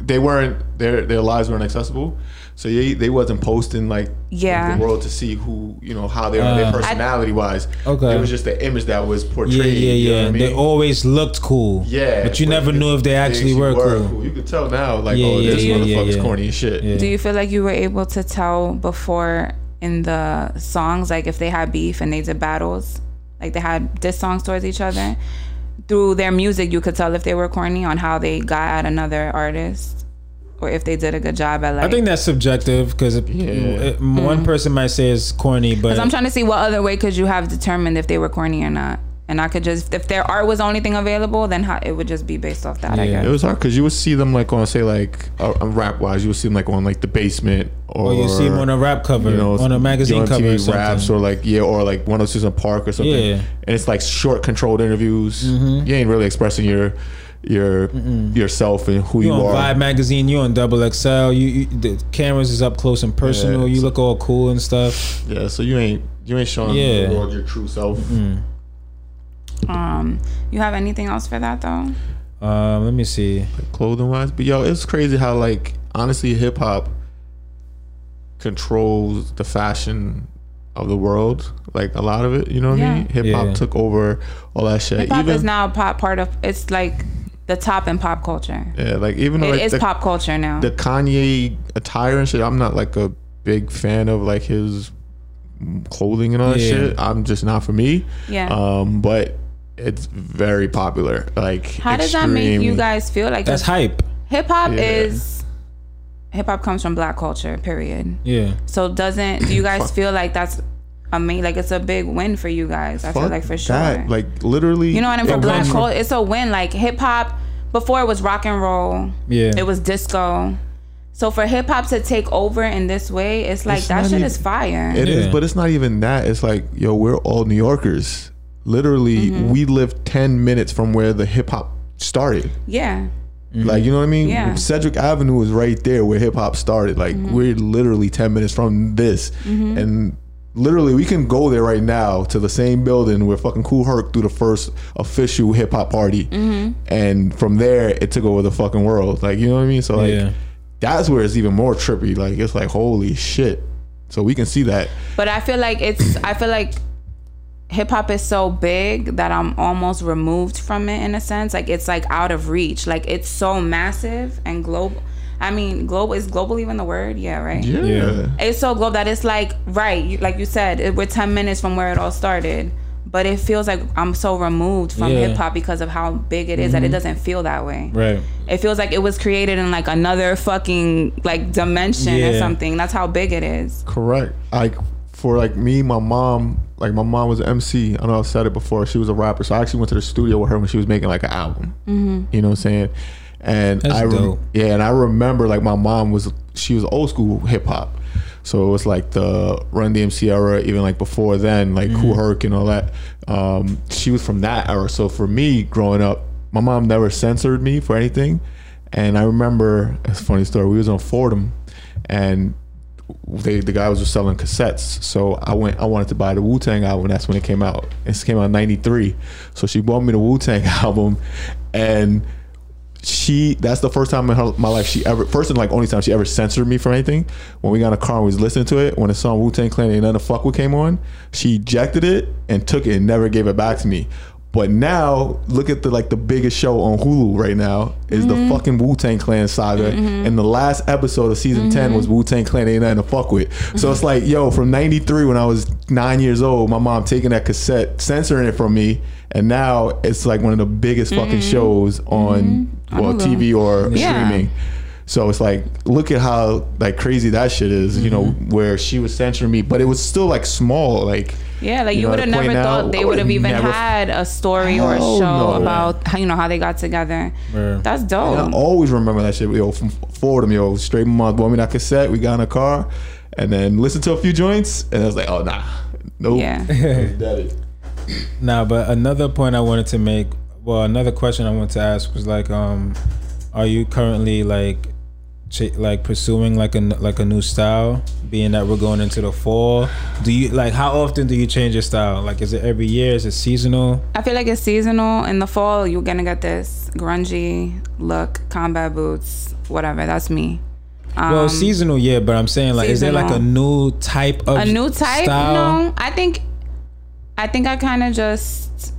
They weren't their their lives weren't accessible. So they they wasn't posting like Yeah. the world to see who you know how they are their Uh, personality wise. Okay. It was just the image that was portrayed. yeah, yeah, you know yeah. what I They always looked cool. yeah, but you never knew if they actually were, cool. You could tell now, like, Yeah, oh, yeah, this yeah, yeah, motherfucker's yeah. corny as shit. Yeah. Do you feel like you were able to tell before in the songs, like if they had beef and they did battles, like they had diss songs towards each other? Through their music, you could tell if they were corny on how they got at another artist, or if they did a good job at like. I think that's subjective because Yeah. one mm-hmm. person might say it's corny, but I'm trying to see what other way could you have determined if they were corny or not. And I could just, if their art was the only thing available, then how, it would just be based off that, I Yeah. guess. It was hard because you would see them like on say like uh, rap wise, you would see them like on like the basement or, or you see them on a rap cover, you know, on a magazine you know, cover, or MTV something. raps or like yeah, or like one of Susan Park or something. Yeah. And it's like short, controlled interviews. Mm-hmm. You ain't really expressing your your yourself and who you you, on are. Vibe magazine, you on Double XL. You, you the cameras is up close and personal. Yeah. You look all cool and stuff. Yeah, so you ain't you ain't showing Yeah. the world your true self. Um, you have anything else for that though? Um, let me see. clothing wise. But yo, it's crazy how like honestly hip hop controls the fashion of the world. Like a lot of it, you know what I Yeah. mean? Hip hop Yeah. took over all that shit. Hip hop even is now pop part of. It's like the top in pop culture. yeah, like even It like is the, pop culture now. the Kanye attire and shit. I'm not like a big fan of like his clothing and all that Yeah. shit. I'm just not for me. yeah. Um, but it's very popular. Like How does that make you guys feel? Like That's hype. hip hop Yeah. is hip hop comes from black culture. Period. Yeah. So doesn't do you guys feel like that's I mean, like it's a big win for you guys. I feel like for sure. that. Like literally, you know what I mean? For black culture, it's a win. Like hip hop, before it was rock and roll. Yeah. It was disco. So for hip hop to take over in this way, it's like It's that shit even- is fire. It is, Yeah. but it's not even that. It's like, yo, we're all New Yorkers. Literally, Mm-hmm. we live 10 minutes from where the hip hop started. yeah. Like, you know what I mean? Yeah. Sedgwick Avenue is right there where hip hop started. Like, Mm-hmm. we're literally 10 minutes from this. And literally, we can go there right now to the same building where fucking Kool Herc threw the first official hip hop party. Mm-hmm. And from there, it took over the fucking world. Like, you know what I mean? So, like, Yeah. that's where it's even more trippy. Like, it's like, holy shit. So we can see that. But I feel like it's I feel like hip hop is so big that I'm almost removed from it in a sense. Like it's like out of reach. Like it's so massive and global. I mean, global is global even the word? Yeah, right. Yeah. Yeah. It's so global that it's like right, you, like you said, it, we're ten minutes from where it all started. But it feels like I'm so removed from Yeah. hip hop because of how big it is that it mm-hmm. doesn't feel that way. Right. It feels like it was created in like another fucking like dimension or something. That's how big it is. Correct. Like for like me, my mom, like my mom was an MC. I know I've said it before. She was a rapper, so I actually went to the studio with her when she was making like an album. Mm-hmm. You know what I'm saying? And That's I, rem- dope. yeah, and I remember like my mom was she was old school hip hop, so it was like the Run DMC era, even like before then, like Kool Herc and all that. Um, she was from that era. So for me, growing up, my mom never censored me for anything. And I remember it's a funny story. We was on Fordham, and they the guy was just selling cassettes. So I went. I wanted to buy the Wu Tang album. That's when it came out. It came out in '93. So she bought me the Wu Tang album, and she that's the first time in her, my life she ever first and like only time she ever censored me for anything when we got in a car and we was listening to it when the song wu-tang clan ain't nothing to fuck with came on she ejected it and took it and never gave it back to me but now look at the like the biggest show on hulu right now is the mm-hmm. fucking wu-tang clan saga. Mm-hmm. And the last episode of season 10 mm-hmm. was wu-tang clan ain't nothing to fuck with. So it's like yo from 93 when i was nine years old my mom taking that cassette censoring it from me. And now it's like one of the biggest fucking shows on well TV or Yeah. streaming. So it's like, look at how like crazy that shit is. You know, where she was censoring me, but it was still like small. Like Yeah, like You you, know, would have never point now, thought they would have even never- had a story or a show no. about how you know how they got together. Word. That's dope I dope. always remember that shit. Yo, from Fordham, yo, straight mom bought me that cassette. We got in a car, and then listened to a few joints, and I was like, oh nah, nope. Yeah. That is- Nah, but another point I wanted to make, well, another question I wanted to ask was like, um, are you currently like, ch- like pursuing like a like a new style? Being that we're going into the fall, do you like how often do you change your style? Like, is it every year? Is it seasonal? I feel like it's seasonal. In the fall, you're gonna get this grungy look, combat boots, whatever. That's me. Um, well, seasonal, yeah, but I'm saying like, is there like a new type of a new type? Style? No, I think, I think I kind of just.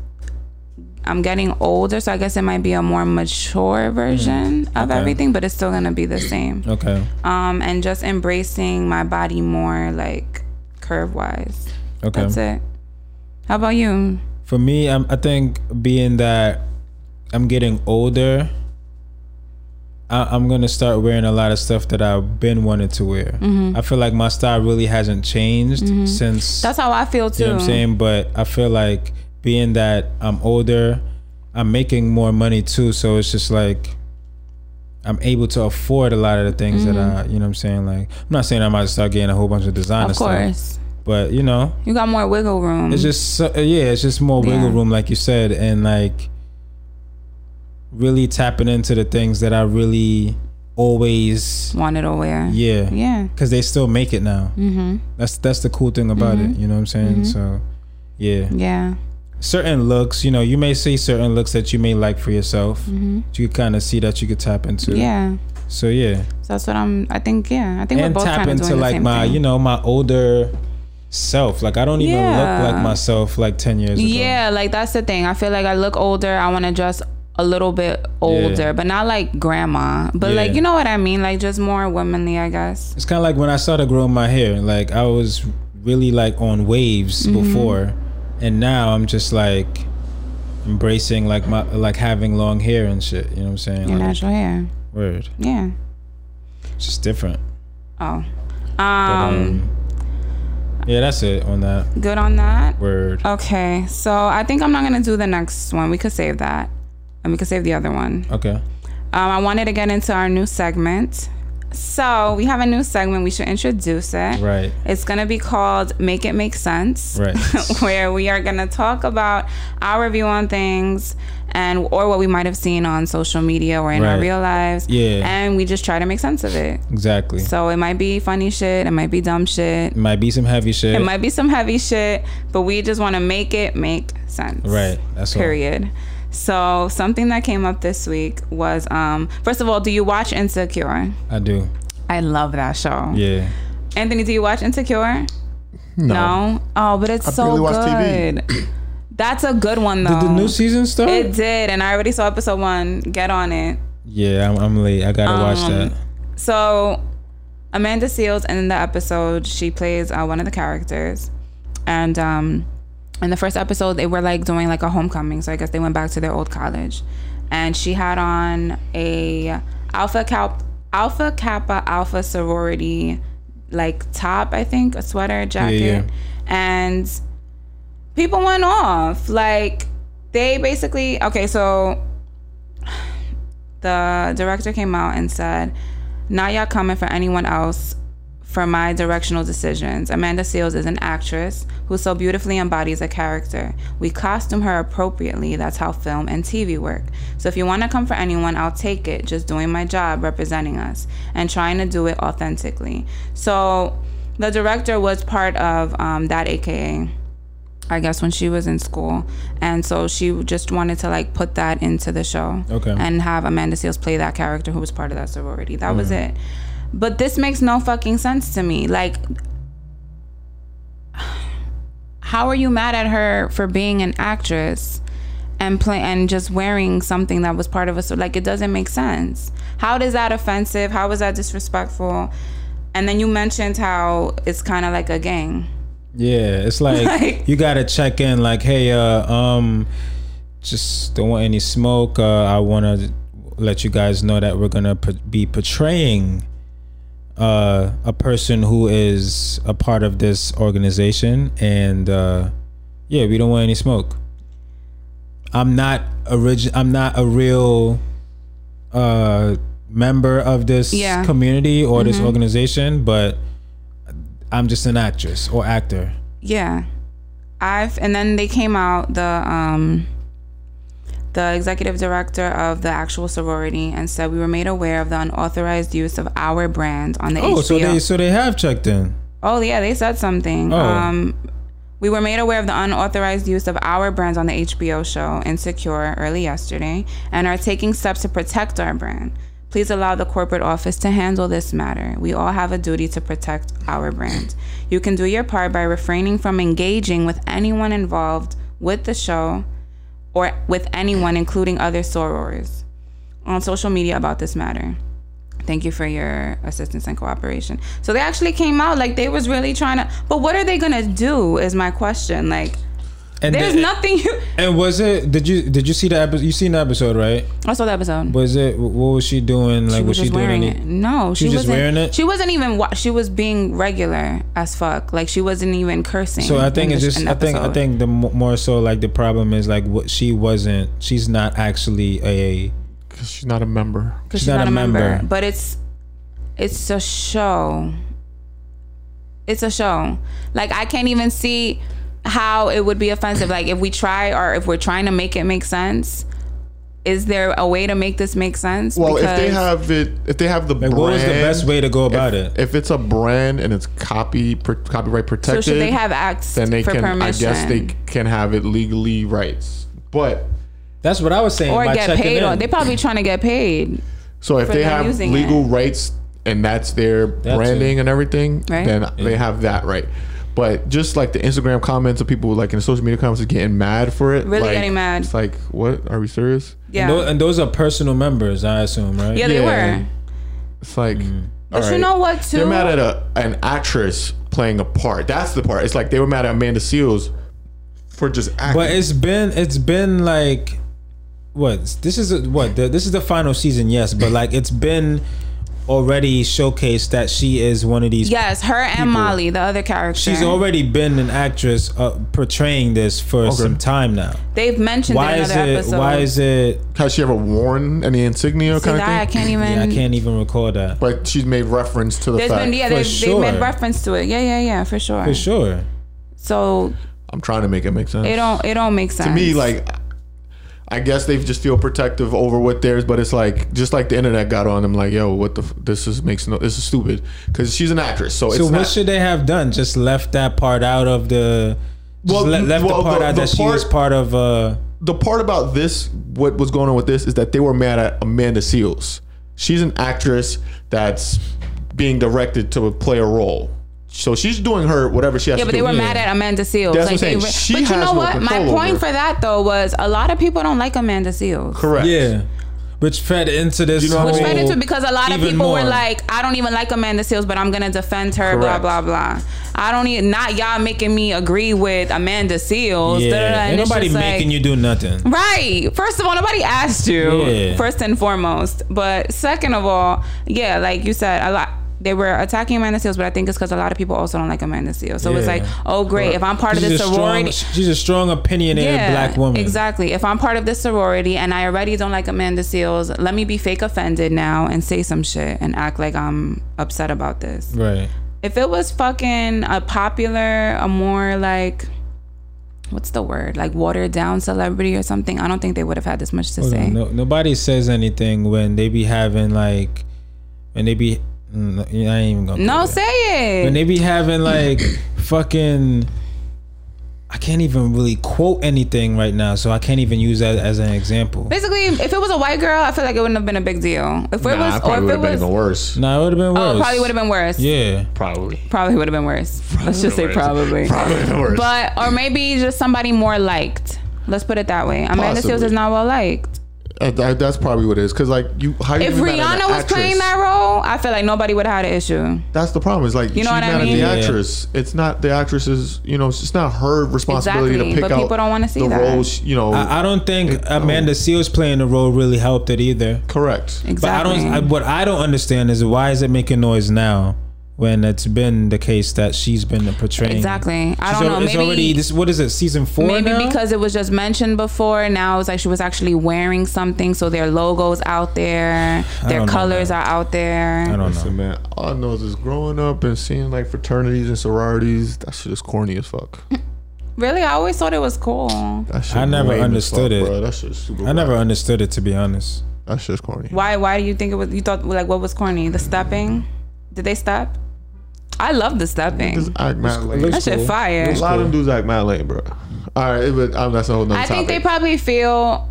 I'm getting older, so I guess it might be a more mature version of Mm, okay. everything, but it's still gonna be the same. Okay, um, and just embracing my body more like curve wise. okay. That's it. How about you? For me, I'm, I think being that I'm getting older, I, I'm gonna start wearing a lot of stuff that I've been wanting to wear. I feel like my style really hasn't changed since. Mm-hmm. That's how I feel too. you know what I'm saying, but I feel like being that I'm older, I'm making more money too. So it's just like I'm able to afford a lot of the things that I, you know what I'm saying. Like I'm not saying I might start getting a whole bunch of designer Mm-hmm. Of stuff, course, but you know, you got more wiggle room. it's just so, yeah, it's just more wiggle Yeah. room, like you said, and like really tapping into the things that I really always wanted to wear. yeah Yeah. because they still make it now. Mm-hmm. That's that's the cool thing about it. You know what I'm saying? So yeah, Yeah. Certain looks, you know, you may see certain looks that you may like for yourself. You kind of see that you could tap into. Mm-hmm. Yeah. So yeah, So that's what I'm. I think. Yeah. I think and we're both tap kind of into like my, thing. you know, my older self. Like I don't even Yeah. look like myself like ten years ago. Yeah, like that's the thing. I feel like I look older. I want to dress a little bit older, but not like grandma. But like you know what I mean? Like just more womanly, I guess. It's kind of like when I started growing my hair. Like I was really like on waves Mm-hmm. before, and now I'm just like embracing like my like having long hair and shit. You know what I'm saying? Your Like, natural hair. word. Yeah. It's just different. Oh. But, Um. um, yeah, that's it on that good on that. word. Okay, so I think I'm not gonna do the next one. We could save that, and we could save the other one. Okay. Um, I wanted to get into our new segment. So we have a new segment. We should introduce it. Right. It's gonna be called "Make It Make Sense," Right. where we are gonna talk about our view on things and or what we might have seen on social media or in our real lives. Yeah. And we just try to make sense of it. Exactly. So it might be funny shit. It might be dumb shit. It might be some heavy shit. It might be some heavy shit, but we just want to make it make sense. Right. That's all. Period. So something that came up this week was um first of all, do you watch Insecure? I do. I love that show. Yeah. Anthony, do you watch Insecure? No. Oh, but it's I so barely watch good. TV. That's a good one though. Did the new season start? It did, and I already saw episode one. Get on it. yeah, I'm, I'm late. I gotta watch Um, that. So, Amanda Seales in the episode, she plays uh, one of the characters, and um, in the first episode, they were like doing like a homecoming. So I guess they went back to their old college, and she had on a alpha cap, alpha kappa alpha sorority like top, I think, a sweater jacket, yeah. and people went off like they basically okay so the director came out and said, Not y'all coming for anyone else for my directional decisions. Amanda Seales is an actress who so beautifully embodies a character. We costume her appropriately. That's how film and TV work. So if you want to come for anyone, I'll take it. Just doing my job representing us and trying to do it authentically. So the director was part of um, that AKA I guess when she was in school, and so she just wanted to like put that into the show. Okay. And have Amanda Seales play that character who was part of that sorority. That was it. But this makes no fucking sense to me. Like, how are you mad at her for being an actress and play and just wearing something that was part of a so like it doesn't make sense how is that offensive how is that disrespectful and then you mentioned how it's kind of like a gang Yeah, it's like, Like- you gotta check in. Like, hey, uh, um, just don't want any smoke. Uh, I want to let you guys know that we're gonna p- be portraying uh, a person who is a part of this organization, and uh, yeah, we don't want any smoke. I'm not origin. I'm not a real uh, member of this Yeah. community or this organization, but I'm just an actress or actor. yeah i've and then they came out the um the executive director of the actual sorority and said we were made aware of the unauthorized use of our brand on the Oh, HBO. so they so they have checked in. Oh yeah, they said something. Oh. Um, we were made aware of the unauthorized use of our brands on the HBO show Insecure early yesterday, and are taking steps to protect our brand. Please allow the corporate office to handle this matter. We all have a duty to protect our brand. You can do your part by refraining from engaging with anyone involved with the show or with anyone, including other sorors, on social media about this matter. Thank you for your assistance and cooperation. So they actually came out like they was really trying to. But what are they gonna do? Is my question. Like, And there's the- nothing. You, And was it? Did you did you see the episode? You seen the episode, right? I saw the episode. Was it? What was she doing? Like, she was, was she just doing wearing any? it. No, she, was just wasn't. wearing it? She wasn't even. wa- She was being regular as fuck. Like she wasn't even cursing. So I think it's just. I think. I think the mo- more so like the problem is like what she wasn't. She's not actually a. Because she's not a member. because she's, not, a member. member. But it's it's a show. It's a show. Like I can't even see how it would be offensive. Like if we try or if we're trying to make it make sense, is there a way to make this make sense? Well, if they have it, if they have the Like, brand, what was the best way to go about if, it? If it's a brand and it's copy pr- copyright so should they have acts then they for can. permission? I guess they can have it legally rights. But That's what I was saying. or by get paid in. on. They probably trying to get paid. so if they have legal it. rights and that's their That branding too. and everything, Right. then they have that right. But just like the Instagram comments of people like in the social media comments is getting mad for it. Really like, getting mad. It's like, what? Are we serious? Yeah, And, tho- and those are personal members, I assume, right? yeah, they Yeah. were. It's like, Mm. But all you know what? Too. They're mad at a an actress playing a part. That's the part. It's like they were mad at Amanda Seales for just acting. But it's been it's been like what this is a, what the, this is the final season, yes, but like it's been already showcased that she is one of these. Yes, her and people. Molly, the other character. She's already been an actress uh, portraying this for some time now. They've mentioned Why it in is it? episode. Why is it? has she ever worn any insignia See kind that? I of thing? I can't even. Yeah, I can't even recall that But she's made reference to the There's fact. been yeah, they've, sure. they've made reference to it. Yeah, yeah, yeah, for sure. for sure. So I'm trying to make it make sense. it don't it don't make sense to me, like, I guess they just feel protective over what theirs, but it's like just like the internet got on them, like, yo, what the f- this is makes no this is stupid because she's an actress, so, So what not. should they have done? Just left that part out of the. Just Well, le- left well, the part the- out the that she part- was part of. uh the part about this, what was going on with this, is that they were mad at Amanda Seales. She's an actress that's being directed to play a role. So she's doing her whatever she has yeah, to do. Yeah, but they were mad at Amanda Seales. That's like what I'm saying. re- She but you know no what? My point for that though was a lot of people don't like Amanda Seales. Correct. Yeah, which fed into this. You know Which fed into because a lot of even people were like, I don't even like Amanda Seales, but I'm gonna defend her. Blah Correct. blah blah. I don't even not y'all making me agree with Amanda Seales. Yeah, ain't nobody just like- making you do nothing. Right. First of all, nobody asked you. Yeah. First and foremost, but second of all, yeah, like you said, a lot. They were attacking Amanda Seales, but I think it's because a lot of people also don't like Amanda Seales. So it's Yeah. like, oh great, if I'm part of this a strong, sorority, she's a strong, opinionated black woman. Exactly. If I'm part of this sorority and I already don't like Amanda Seales, let me be fake offended now and say some shit and act like I'm upset about this. Right. If it was fucking a popular, a more like, what's the word? Like watered down celebrity or something, I don't think they would have had this much to Hold say. No, nobody says anything when they be having like, when they be. Mm, I ain't even gonna. No, do that. say it. When they be having like fucking. I can't even really quote anything right now, so I can't even use that as an example. Basically, if it was a white girl, I feel like it wouldn't have been a big deal. If it Nah, was, or probably if would it have been was, even worse. No, it would have been worse. oh, probably would have been worse. Yeah. Probably. Probably would have been worse. Let's just say Worse. probably. Probably been worse. But or maybe just somebody more liked. Let's put it that way. Amanda Seales Possibly. is not well liked. Uh, that- that's probably what it is. Cause like you, how you If be Rihanna an was playing that role, I feel like nobody would have had an issue. That's the problem. It's like You know she's what I mad mean? at Yeah. the actress. It's not the actress's. You know, it's not her responsibility Exactly, to pick but out people don't wanna see the that. roles. You know, I, I don't think It- Amanda Seales playing the role really helped it either. correct. Exactly. But I don't. I, what I don't understand is why is it making noise now when it's been the case that she's been portraying. Exactly. I She's don't al- know. It's Maybe already this. What is it? Season four maybe now? because it was just mentioned before. Now it's like she was actually wearing something, so their logos out there, their don't know, colors are out there. I don't know. Listen, man. All I know is just growing up and seeing like fraternities and sororities. That shit is corny as fuck. Really, I always thought it was cool. I never understood fuck, it. Bro. That shit's super. I never understood it to be honest. That shit's corny. Why? Why do you think it was? You thought like what was corny? The stepping? Did they step? I love the stepping. Just act mad lame. That shit cool. fire. A lot of them dudes act mad lame, bro. All right, but um, that's a whole nother I think they probably feel.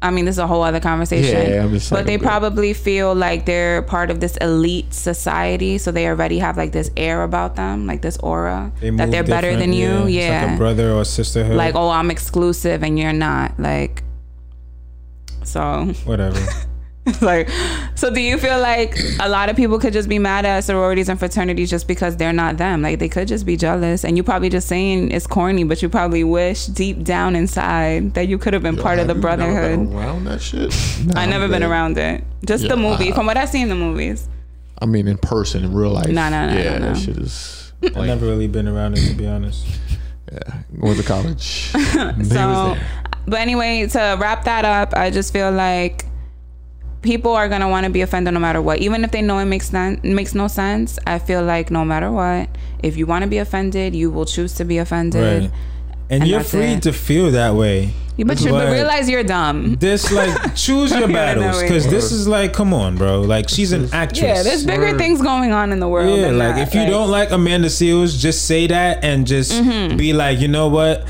I mean, this is a whole other conversation. Yeah, I'm just but they but- probably feel like they're part of this elite society, so they already have like this air about them, like this aura They that they're better than you. It's Yeah, like a brother or sisterhood. like oh, I'm exclusive and you're not. Like, so whatever. like, so do you feel like a lot of people could just be mad at sororities and fraternities just because they're not them? Like they could just be jealous, and you probably just saying it's corny, but you probably wish deep down inside that you could have been part of the Have you never been brotherhood. Around that shit. I never been around it. Just the movie. I- From what I see in the movies. I mean, in person, in real life. No, no, no, Yeah, no, no. that shit is. I've never really been around it to be honest. yeah, going to college. So, but anyway, to wrap that up, I just feel like people are gonna want to be offended no matter what, even if they know it makes sense, makes no sense. I feel like no matter what, if you want to be offended, you will choose to be offended. Right. And, And you're free it. to feel that way. You- But, you, but But- realize you're dumb. This like choose your battles because this is like come on, bro. Like she's an actress. Yeah, there's bigger Word. things going on in the world. Yeah, than like that. if you Like, don't like Amanda Seales, just say that and just Mm-hmm. be like, you know what?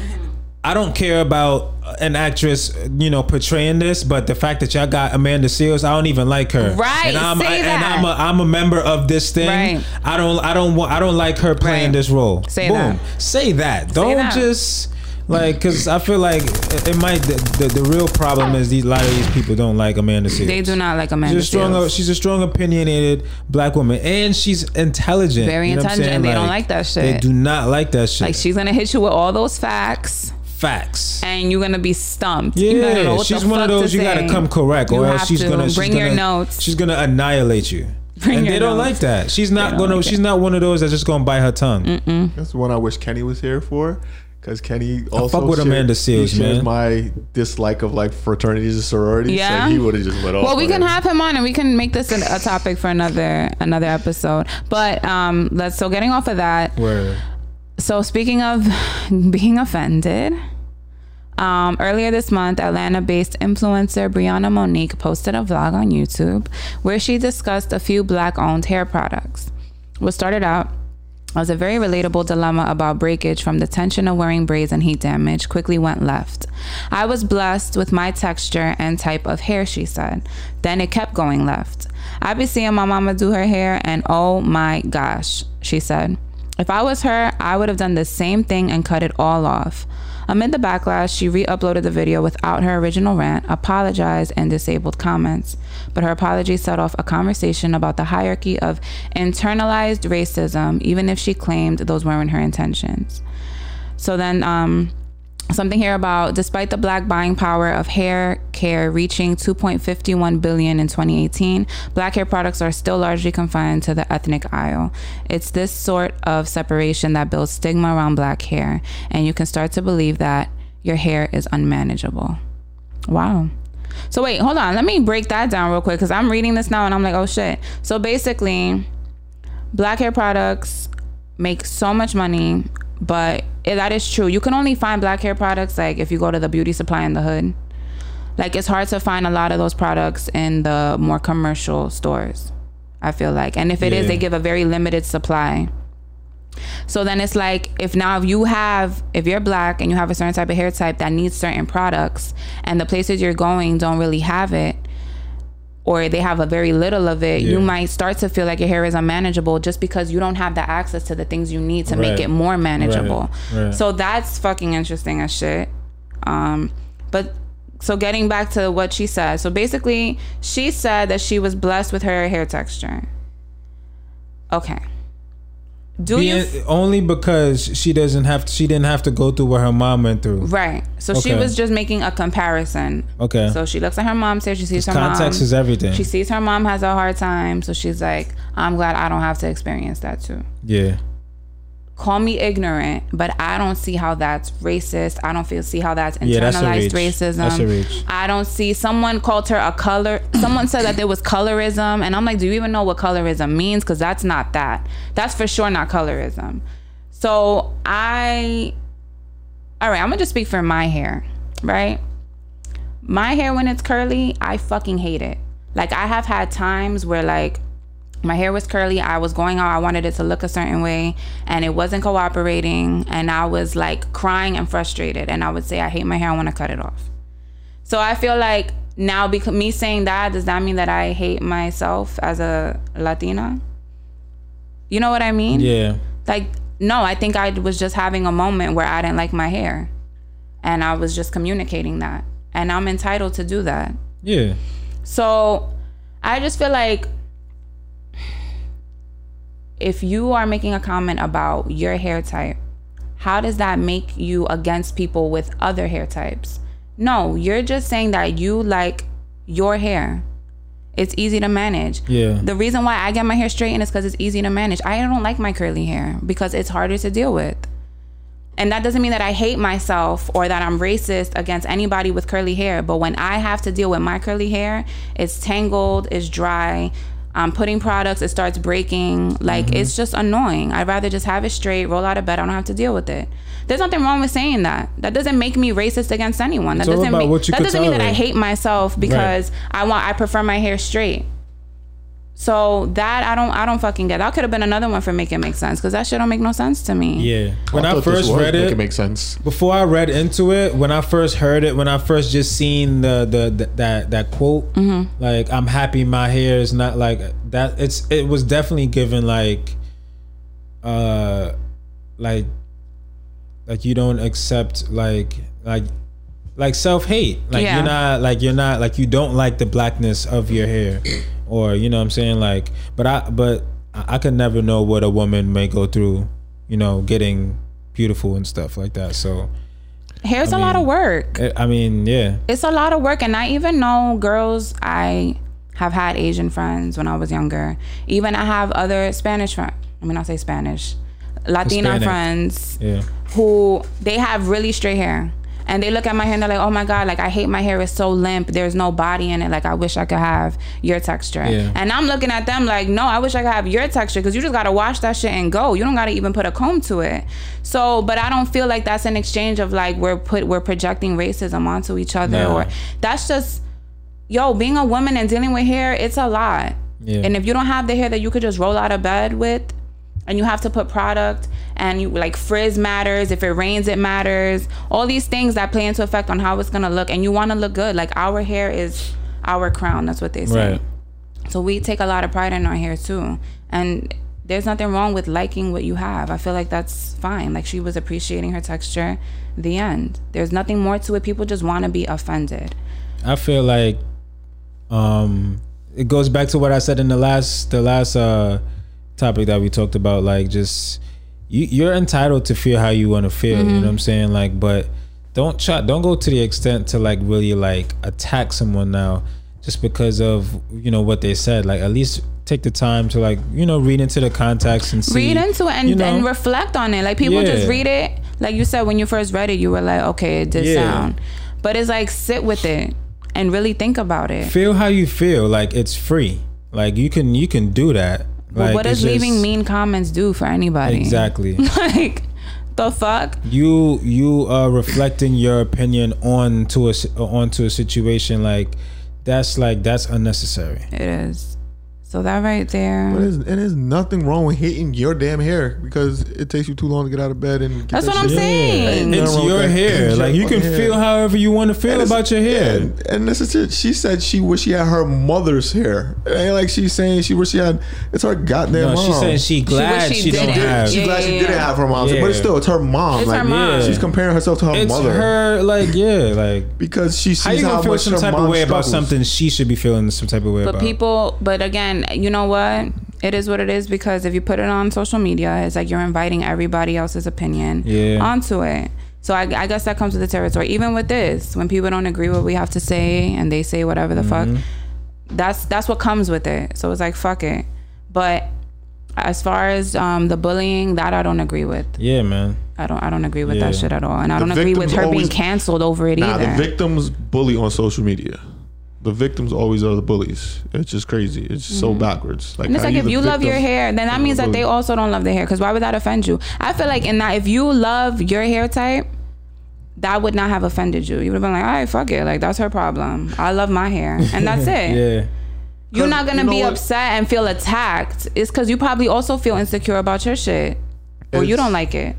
I don't care about Uh, an actress, you know, portraying this, but the fact that y'all got Amanda Seales, I don't even like her. Right, And I'm say and. I'm a I'm a member of this thing. Right. I don't I don't want I don't like her playing Right. this role. Say Boom. that. Say that. Don't that. just like because I feel like it, might the, the the real problem is these a lot of these people don't like Amanda Seales. they do not like Amanda She's a strong. Seals. She's a strong, opinionated black woman, and she's intelligent. Very You know intelligent, they don't like that shit. They do not like that shit. Like she's gonna hit you with all those facts, Facts. and you're gonna be stumped. You know Yeah, what the she's one of fuck to those you gotta come correct, You or else she's to. gonna she's bring gonna, your notes. She's gonna annihilate you. Bring and they don't notes. like that. She's not gonna. like she's it. not one of those that's just gonna bite her tongue. That's the one I wish Kenny was here for. Because Kenny also I fuck with shared- Amanda Seales, he man. my dislike of like fraternities and sororities. Yeah? so he would have just went off. Well, we can it. have him on, and we can make this an, a topic for another another episode. But um, let's. So getting off of that. Where So speaking of being offended, um, earlier this month, Atlanta-based influencer Brianna Monique posted a vlog on YouTube where she discussed a few black-owned hair products. What started out as a very relatable dilemma about breakage from the tension of wearing braids and heat damage quickly went left. I was blessed with my texture and type of hair, she said. Then it kept going left. I be seeing my mama do her hair, and oh my gosh, she said. If I was her, I would have done the same thing and cut it all off. Amid the backlash, she re uploaded the video without her original rant, apologized, and disabled comments. But her apology set off a conversation about the hierarchy of internalized racism, even if she claimed those weren't her intentions. So then, um, something here about despite the black buying power of hair care reaching 2.51 billion in 2018 black hair products are still largely confined to the ethnic aisle. It's this sort of separation that builds stigma around black hair and you can start to believe that your hair is unmanageable. Wow. So wait hold on. Let me break that down real quick because i'm reading this now and i'm like oh shit. So basically black hair products make so much money but that is true. You can only find black hair products like if you go to the beauty supply in the hood. Like it's hard to find a lot of those products in the more commercial stores i feel like. And if it is, Yeah. they give a very limited supply. So then it's like if now if you have if you're black and you have a certain type of hair type that needs certain products and the places you're going don't really have it or they have a very little of it, you might start to feel like your hair is unmanageable just because you don't have the access to the things you need to make it more manageable. right. So that's fucking interesting as shit. Um, but so getting back to what she said. So basically, she said that she was blessed with her hair texture. Okay. Do you Being, only because she doesn't have to, she didn't have to go through what her mom went through. right? So she was just making a comparison. Okay. So she looks at her mom's hair. She sees her Context mom. is everything. She sees her mom has a hard time, so she's like, "I'm glad I don't have to experience that too." yeah. Call me ignorant, but I don't see how that's racist. I don't feel see how that's internalized Yeah, that's racism. That's. I don't see. Someone called her a color. Someone said that there was colorism, and I'm like, do you even know what colorism means? Because that's not that. That's for sure not colorism. So I, all right, I'm gonna just speak for my hair, right? My hair when it's curly, I fucking hate it. Like I have had times where like my hair was curly. I was going out. I wanted it to look a certain way and it wasn't cooperating and i was like crying and frustrated and i would say i hate my hair. I want to cut it off. So i feel like now because me saying that does that mean that i hate myself as a latina? You know what i mean? Yeah. like no i think i was just having a moment where i didn't like my hair and i was just communicating that and i'm entitled to do that. Yeah. so I just feel like if you are making a comment about your hair type, how does that make you against people with other hair types? No, you're just saying that you like your hair. It's easy to manage. Yeah. The reason why I get my hair straightened is because it's easy to manage. I don't like my curly hair because it's harder to deal with. And that doesn't mean that I hate myself or that I'm racist against anybody with curly hair. But when I have to deal with my curly hair, it's tangled, it's dry. I'm putting products, it starts breaking. Like Mm-hmm. it's just annoying. I'd rather just have it straight, roll out of bed. I don't have to deal with it. There's nothing wrong with saying that. That doesn't make me racist against anyone. That It's doesn't mean that doesn't mean that I hate myself because I want I prefer my hair straight. So that I don't I don't fucking get. That could have been another one for make it make sense because that shit don't make no sense to me. Yeah. When I, thought this first was read make it, it make sense. before I read into it, when I first heard it, when I first just seen the the, the that that quote, Mm-hmm. like I'm happy my hair is not like that. It's it was definitely given like, uh, like, like you don't accept like like like self hate. Like Yeah. you're not like you're not like you don't like the blackness of your hair, or you know what I'm saying like. But I but I, I could never know what a woman may go through, you know, getting beautiful and stuff like that. So Hair's a lot of work. I I mean, yeah, It's a lot of work, and I even know girls. I have had Asian friends when I was younger. Even I have other Spanish friends. I mean, I'll say Spanish, Latina Hispanic. friends yeah, who they have really straight hair. And they look at my hair and they're like, "Oh my god, like I hate my hair. It's so limp. There's no body in it. Like I wish I could have your texture." Yeah. And I'm looking at them like, "No, I wish I could have your texture because you just gotta wash that shit and go. You don't gotta even put a comb to it." So, but I don't feel like that's an exchange of like we're put we're projecting racism onto each other No. or that's just yo being a woman and dealing with hair. It's a lot. Yeah. And if you don't have the hair that you could just roll out of bed with, and you have to put product and you like frizz matters if it rains it matters. All these things that play into effect on how it's gonna look. And you want to look good. Like our hair is our crown. That's what they say. Right. so we take a lot of pride in our hair too. And there's nothing wrong with liking what you have. I feel like that's fine. Like she was appreciating her texture. The end. There's nothing more to it. People just want to be offended. I feel like um it goes back to what I said in the last the last uh topic that we talked about like just you you're entitled to feel how you want to feel, you know mm-hmm. what I'm saying? Like but don't try don't go to the extent to like really like attack someone now just because of you know what they said. Like at least take the time to like, you know, read into the context and see read into it and, you know, and reflect on it. Like people just read it. Like you said when you first read it, you were like, okay, it did Yeah. sound. But it's like sit with it and really think about it. feel how you feel. Like it's free. Like you can you can do that. Like what does leaving just- mean comments do for anybody? Exactly. like the fuck? you you are reflecting your opinion on to a onto a situation like that's like that's unnecessary It is. So that right there. But it's, and there's nothing wrong with hating your damn hair because it takes you too long to get out of bed and. Get That's that what I'm saying. Ain't nothing It's your hair. It's Like your you can fucking feel however you want to feel And about your hair. And, and this is it. She said she wish she had her mother's hair. It ain't like she's saying she wish she had. It's her goddamn No, mom. she said she glad she she, don't didn't. have. She's Yeah, glad she yeah, didn't have her mom's Yeah. but it's still it's her mom. It's like her mom. She's comparing herself to her It's mother her like yeah, like because she sees how you how, gonna feel much some her type of mom way about something she should be feeling some type of way But about. people, but again, you know what? It is what it is because if you put it on social media, it's like you're inviting everybody else's opinion Yeah. onto it. So I, I guess that comes with the territory. Even with this, when people don't agree with what we have to say and they say whatever the Mm-hmm. fuck, that's that's what comes with it. So it's like fuck it. But as far as um, the bullying, that I don't agree with. yeah, man. I don't I don't agree with that shit at all, and I The don't agree with her always- being canceled over it Nah, either. the victims bully on social media. The victims always are the bullies. It's just crazy. It's just so backwards. Like Mm-hmm. And it's how like if you love your hair, then that means that they also don't love their hair. Because why would that offend you? I feel like in that, if you love your hair type, that would not have offended you. You would have been like, all right, fuck it. Like that's her problem. I love my hair, and that's it. Yeah. You're not gonna You know be what? upset and feel attacked. It's because you probably also feel insecure about your shit, or you don't like it.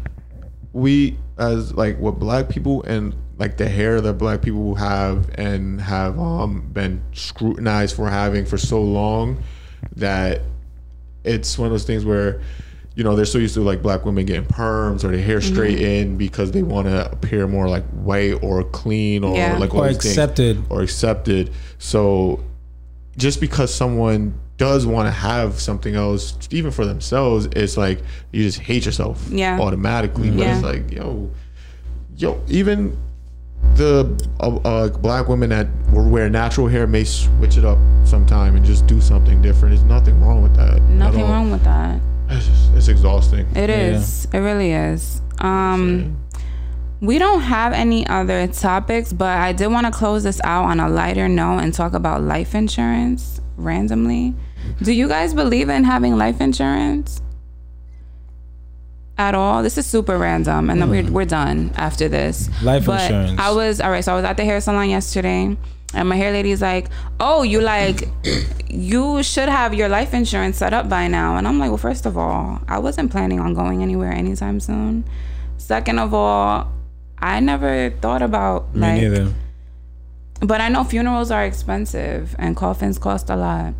we as like what black people and like the hair that black people have and have um been scrutinized for having for so long that it's one of those things where you know they're so used to like black women getting perms or their hair Mm-hmm. in because they want to appear more like white or clean or Yeah. like Or these things. accepted. or accepted so just because someone does want to have something else even for themselves it's like you just hate yourself Yeah. automatically but Yeah. it's like yo yo even the uh, uh, black women that wear natural hair may switch it up sometime and just do something different there's nothing wrong with that Nothing wrong with that. it's, just, it's exhausting It is. It really is. Um, we don't have any other topics, but I did want to close this out on a lighter note and talk about life insurance randomly. Do you guys believe in having life insurance? At all? This is super random, and then we're mm-hmm. we're done after this. Life but insurance. I was all right. So I was at the hair salon yesterday, and my hair lady's like, "Oh, you like, you should have your life insurance set up by now." And I'm like, "Well, first of all, I wasn't planning on going anywhere anytime soon. Second of all, I never thought about Me like, neither. but I know funerals are expensive and coffins cost a lot.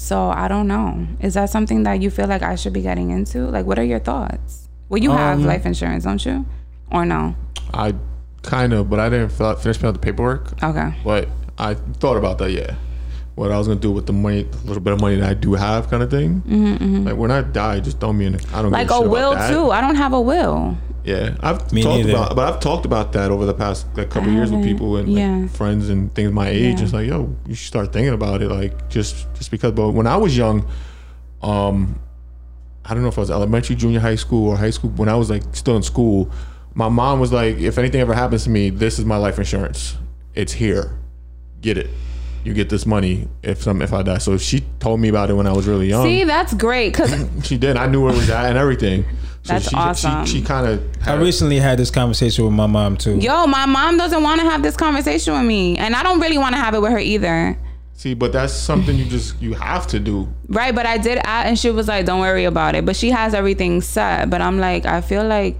So I don't know. Is that something that you feel like I should be getting into? Like, what are your thoughts? Well, you have Um, life insurance, don't you? Or no? i kind of but i didn't fill out, finish filling out the paperwork Okay. But I thought about that, yeah. What I was gonna do with the money, the little bit of money that I do have, kind of thing. Mm-hmm, Like when I die, just throw me in. I don't Like give a, a shit about will that. too. I don't have a will. Yeah, I've Me talked neither. about, but I've talked about that over the past like couple years with people and like, friends and things my age. Yeah. It's like, yo, you should start thinking about it, like just just because. But when I was young, um, I don't know if I was elementary, junior high school, or high school. When I was like still in school, my mom was like, if anything ever happens to me, this is my life insurance. It's here. Get it. You get this money if some if I die. So she told me about it when I was really young. See, that's great because she did. I knew where it was at and everything. So That's she, awesome. She, she kind of. I recently had this conversation with my mom too. yo, my mom doesn't want to have this conversation with me, and I don't really want to have it with her either. See, but that's something you just you have to do. Right, but I did, ask, and she was like, "Don't worry about it." But she has everything set. But I'm like, I feel like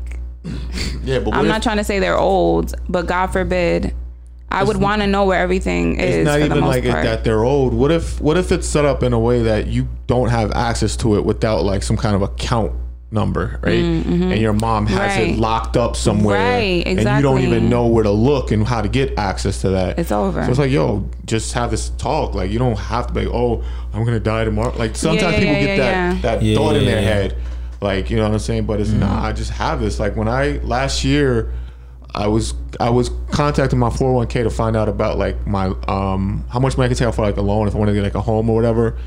Yeah, but I'm if, not trying to say they're old, but God forbid, I would want to know where everything is. it's not for the even most like it, part. that they're old. What if what if it's set up in a way that you don't have access to it without like some kind of account number, right? And your mom has Mm, Right. it locked up somewhere, Right, and you don't even know where to look and how to get access to that. It's over. So it's like, yo, just have this talk. Like you don't have to be, like, oh, I'm gonna die tomorrow. Like sometimes yeah, people yeah, get yeah, that yeah. that Yeah, thought in their yeah. head. Like you know what I'm saying? But it's not. I just have this. Like when I last year, I was I was contacting my 401k to find out about like my um how much money I could take out for like a loan if I want to get like a home or whatever.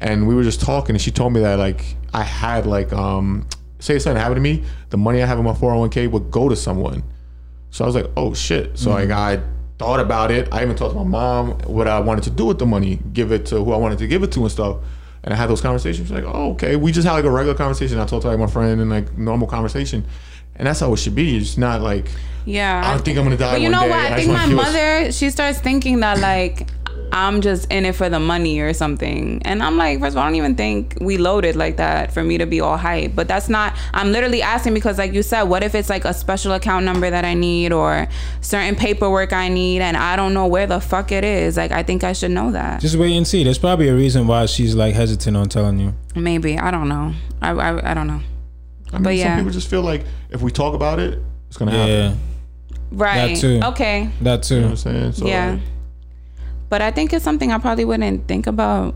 And we were just talking, and she told me that like I had like um say something happened to me, the money I have in my 401k would go to someone. So I was like, oh shit. So like I thought about it. I even talked to my mom what I wanted to do with the money, give it to who I wanted to give it to and stuff. And I had those conversations. Like, oh, okay. We just had like a regular conversation. I talked to like my friend and like normal conversation. And that's how it should be. It's not like yeah. I don't think I'm gonna die. But you one know day. what? I just think my feel- mother, she starts thinking that like I'm just in it for the money or something. And I'm like, first of all, I don't even think we loaded like that for me to be all hype. But that's not, I'm literally asking because, like you said, what if it's like a special account number that I need or certain paperwork I need and I don't know where the fuck it is? Like, I think I should know that. Just wait and see. There's probably a reason why she's like hesitant on telling you. Maybe. I don't know. I, I, I don't know. I mean, But some yeah. people just feel like if we talk about it, it's gonna happen. Yeah, Right. too. Okay. that You know too. what I'm saying? So yeah. like, But I think it's something I probably wouldn't think about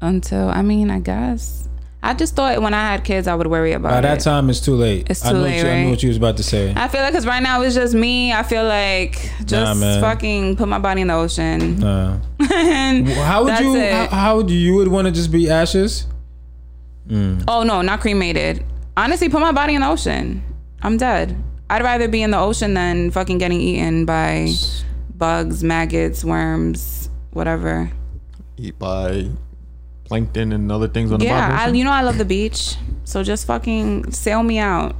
until, I mean, I guess. I just thought when I had kids, I would worry about By it. that time, it's too late. It's I too know late, what you, I right? know what you was about to say. I feel like because right now it's just me. I feel like just man. fucking put my body in the ocean. Nah. and How would that's you? it. How, how would you? You would want to just be ashes? Mm. oh no, not cremated. Honestly, put my body in the ocean. I'm dead. I'd rather be in the ocean than fucking getting eaten by bugs, maggots, worms, whatever. eat by plankton and other things on the bottom. Yeah, you know I love the beach. So just fucking sail me out.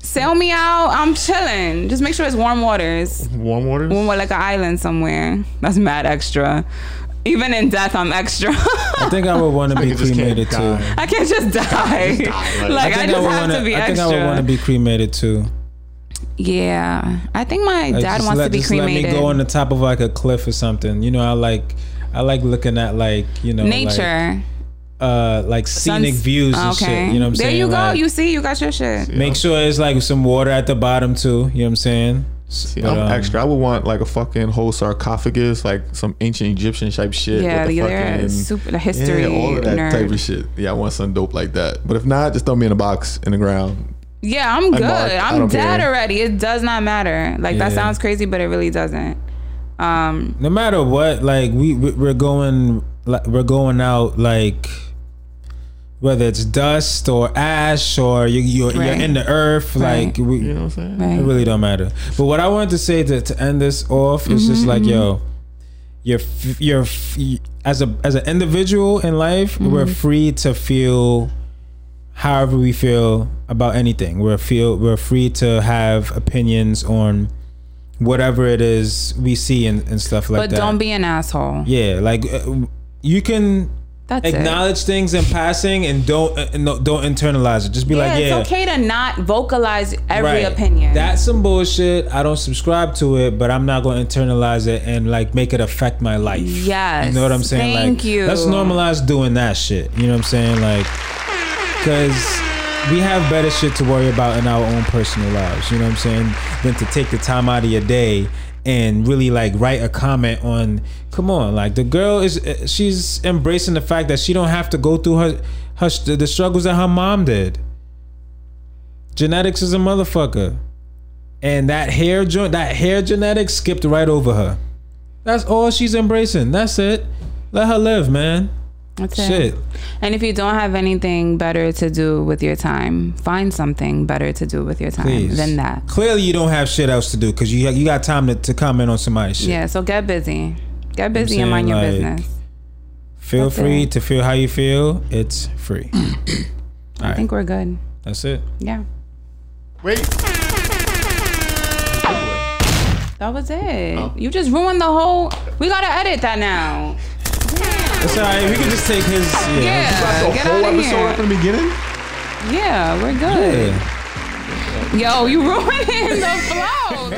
Sail me out. I'm chilling. Just make sure it's warm waters. warm waters. Warm, like an island somewhere. That's mad extra. Even in death, I'm extra. I think I would want to be Nigga just can't cremated too. die. I can't just die. die, like- like, I I, think just would have wanna, to be I think extra. I would want to be cremated too. yeah, I think my Like, dad wants let, to be just cremated. Let me go on the top of like a cliff or something. You know, I like, I like looking at like you know, like, Nature, uh, like scenic Suns- views and okay. shit. You know what I'm there saying? There you go. Like, you see, you got your shit. Make sure it's like some water at the bottom too. You know what I'm saying? See, But, I'm um, extra. I would want like a fucking whole sarcophagus, like some ancient Egyptian type shit. Yeah, with the fucking, super the history yeah, all of that nerd. type of shit. Yeah, I want something dope like that. But if not, just throw me in a box in the ground. Yeah, I'm good. marked. I I'm dead care. already. It does not matter. Like that sounds crazy, but it really doesn't. Um, no matter what, like we we- we're going like we're going out like whether it's dust or ash or you you're, you're Right. in the earth, Right. like we, You know what I'm saying? right. It really don't matter. But what I wanted to say to, to end this off is just mm-hmm, like, mm-hmm. yo, you're f- you're f- as a as an individual in life, mm-hmm. we're free to feel however we feel about anything. We're feel we're free to have opinions on whatever it is we see and, and stuff like but that. But don't be an asshole. yeah, like uh, you can That's it. acknowledge things in passing and don't uh, no, don't internalize it. Just be Yeah, like, yeah, it's okay to not vocalize every Right. opinion. That's some bullshit. I don't subscribe to it, but I'm not going to internalize it and like make it affect my life. Yes. You know what I'm saying? Thank like, you. Let's normalize doing that shit. You know what I'm saying? Like, because we have better shit to worry about in our own personal lives. You know what I'm saying? Than to take the time out of your day and really like write a comment on. Come on, like the girl is uh, she's embracing the fact that she don't have to go through her her the struggles that her mom did. Genetics is a motherfucker. And that hair joint, that hair genetics skipped right over her. That's all she's embracing. That's it. Let her live, man. That's it. Shit. And if you don't have anything better to do with your time, find something better to do with your time Please. than that. Clearly, you don't have shit else to do because you you got time to, to comment on somebody's shit. Yeah, so get busy. Get busy saying, and mind your like, business. Feel That's free it. to feel how you feel. It's free. All I right. think we're good. That's it. Yeah. Wait. That was it. Oh. You just ruined the whole. We gotta edit that now. It's all right. We can just take his. Yeah. Yeah, The get whole out of episode here. from the beginning. Yeah, we're good. Yeah. Yo, you ruining the flow.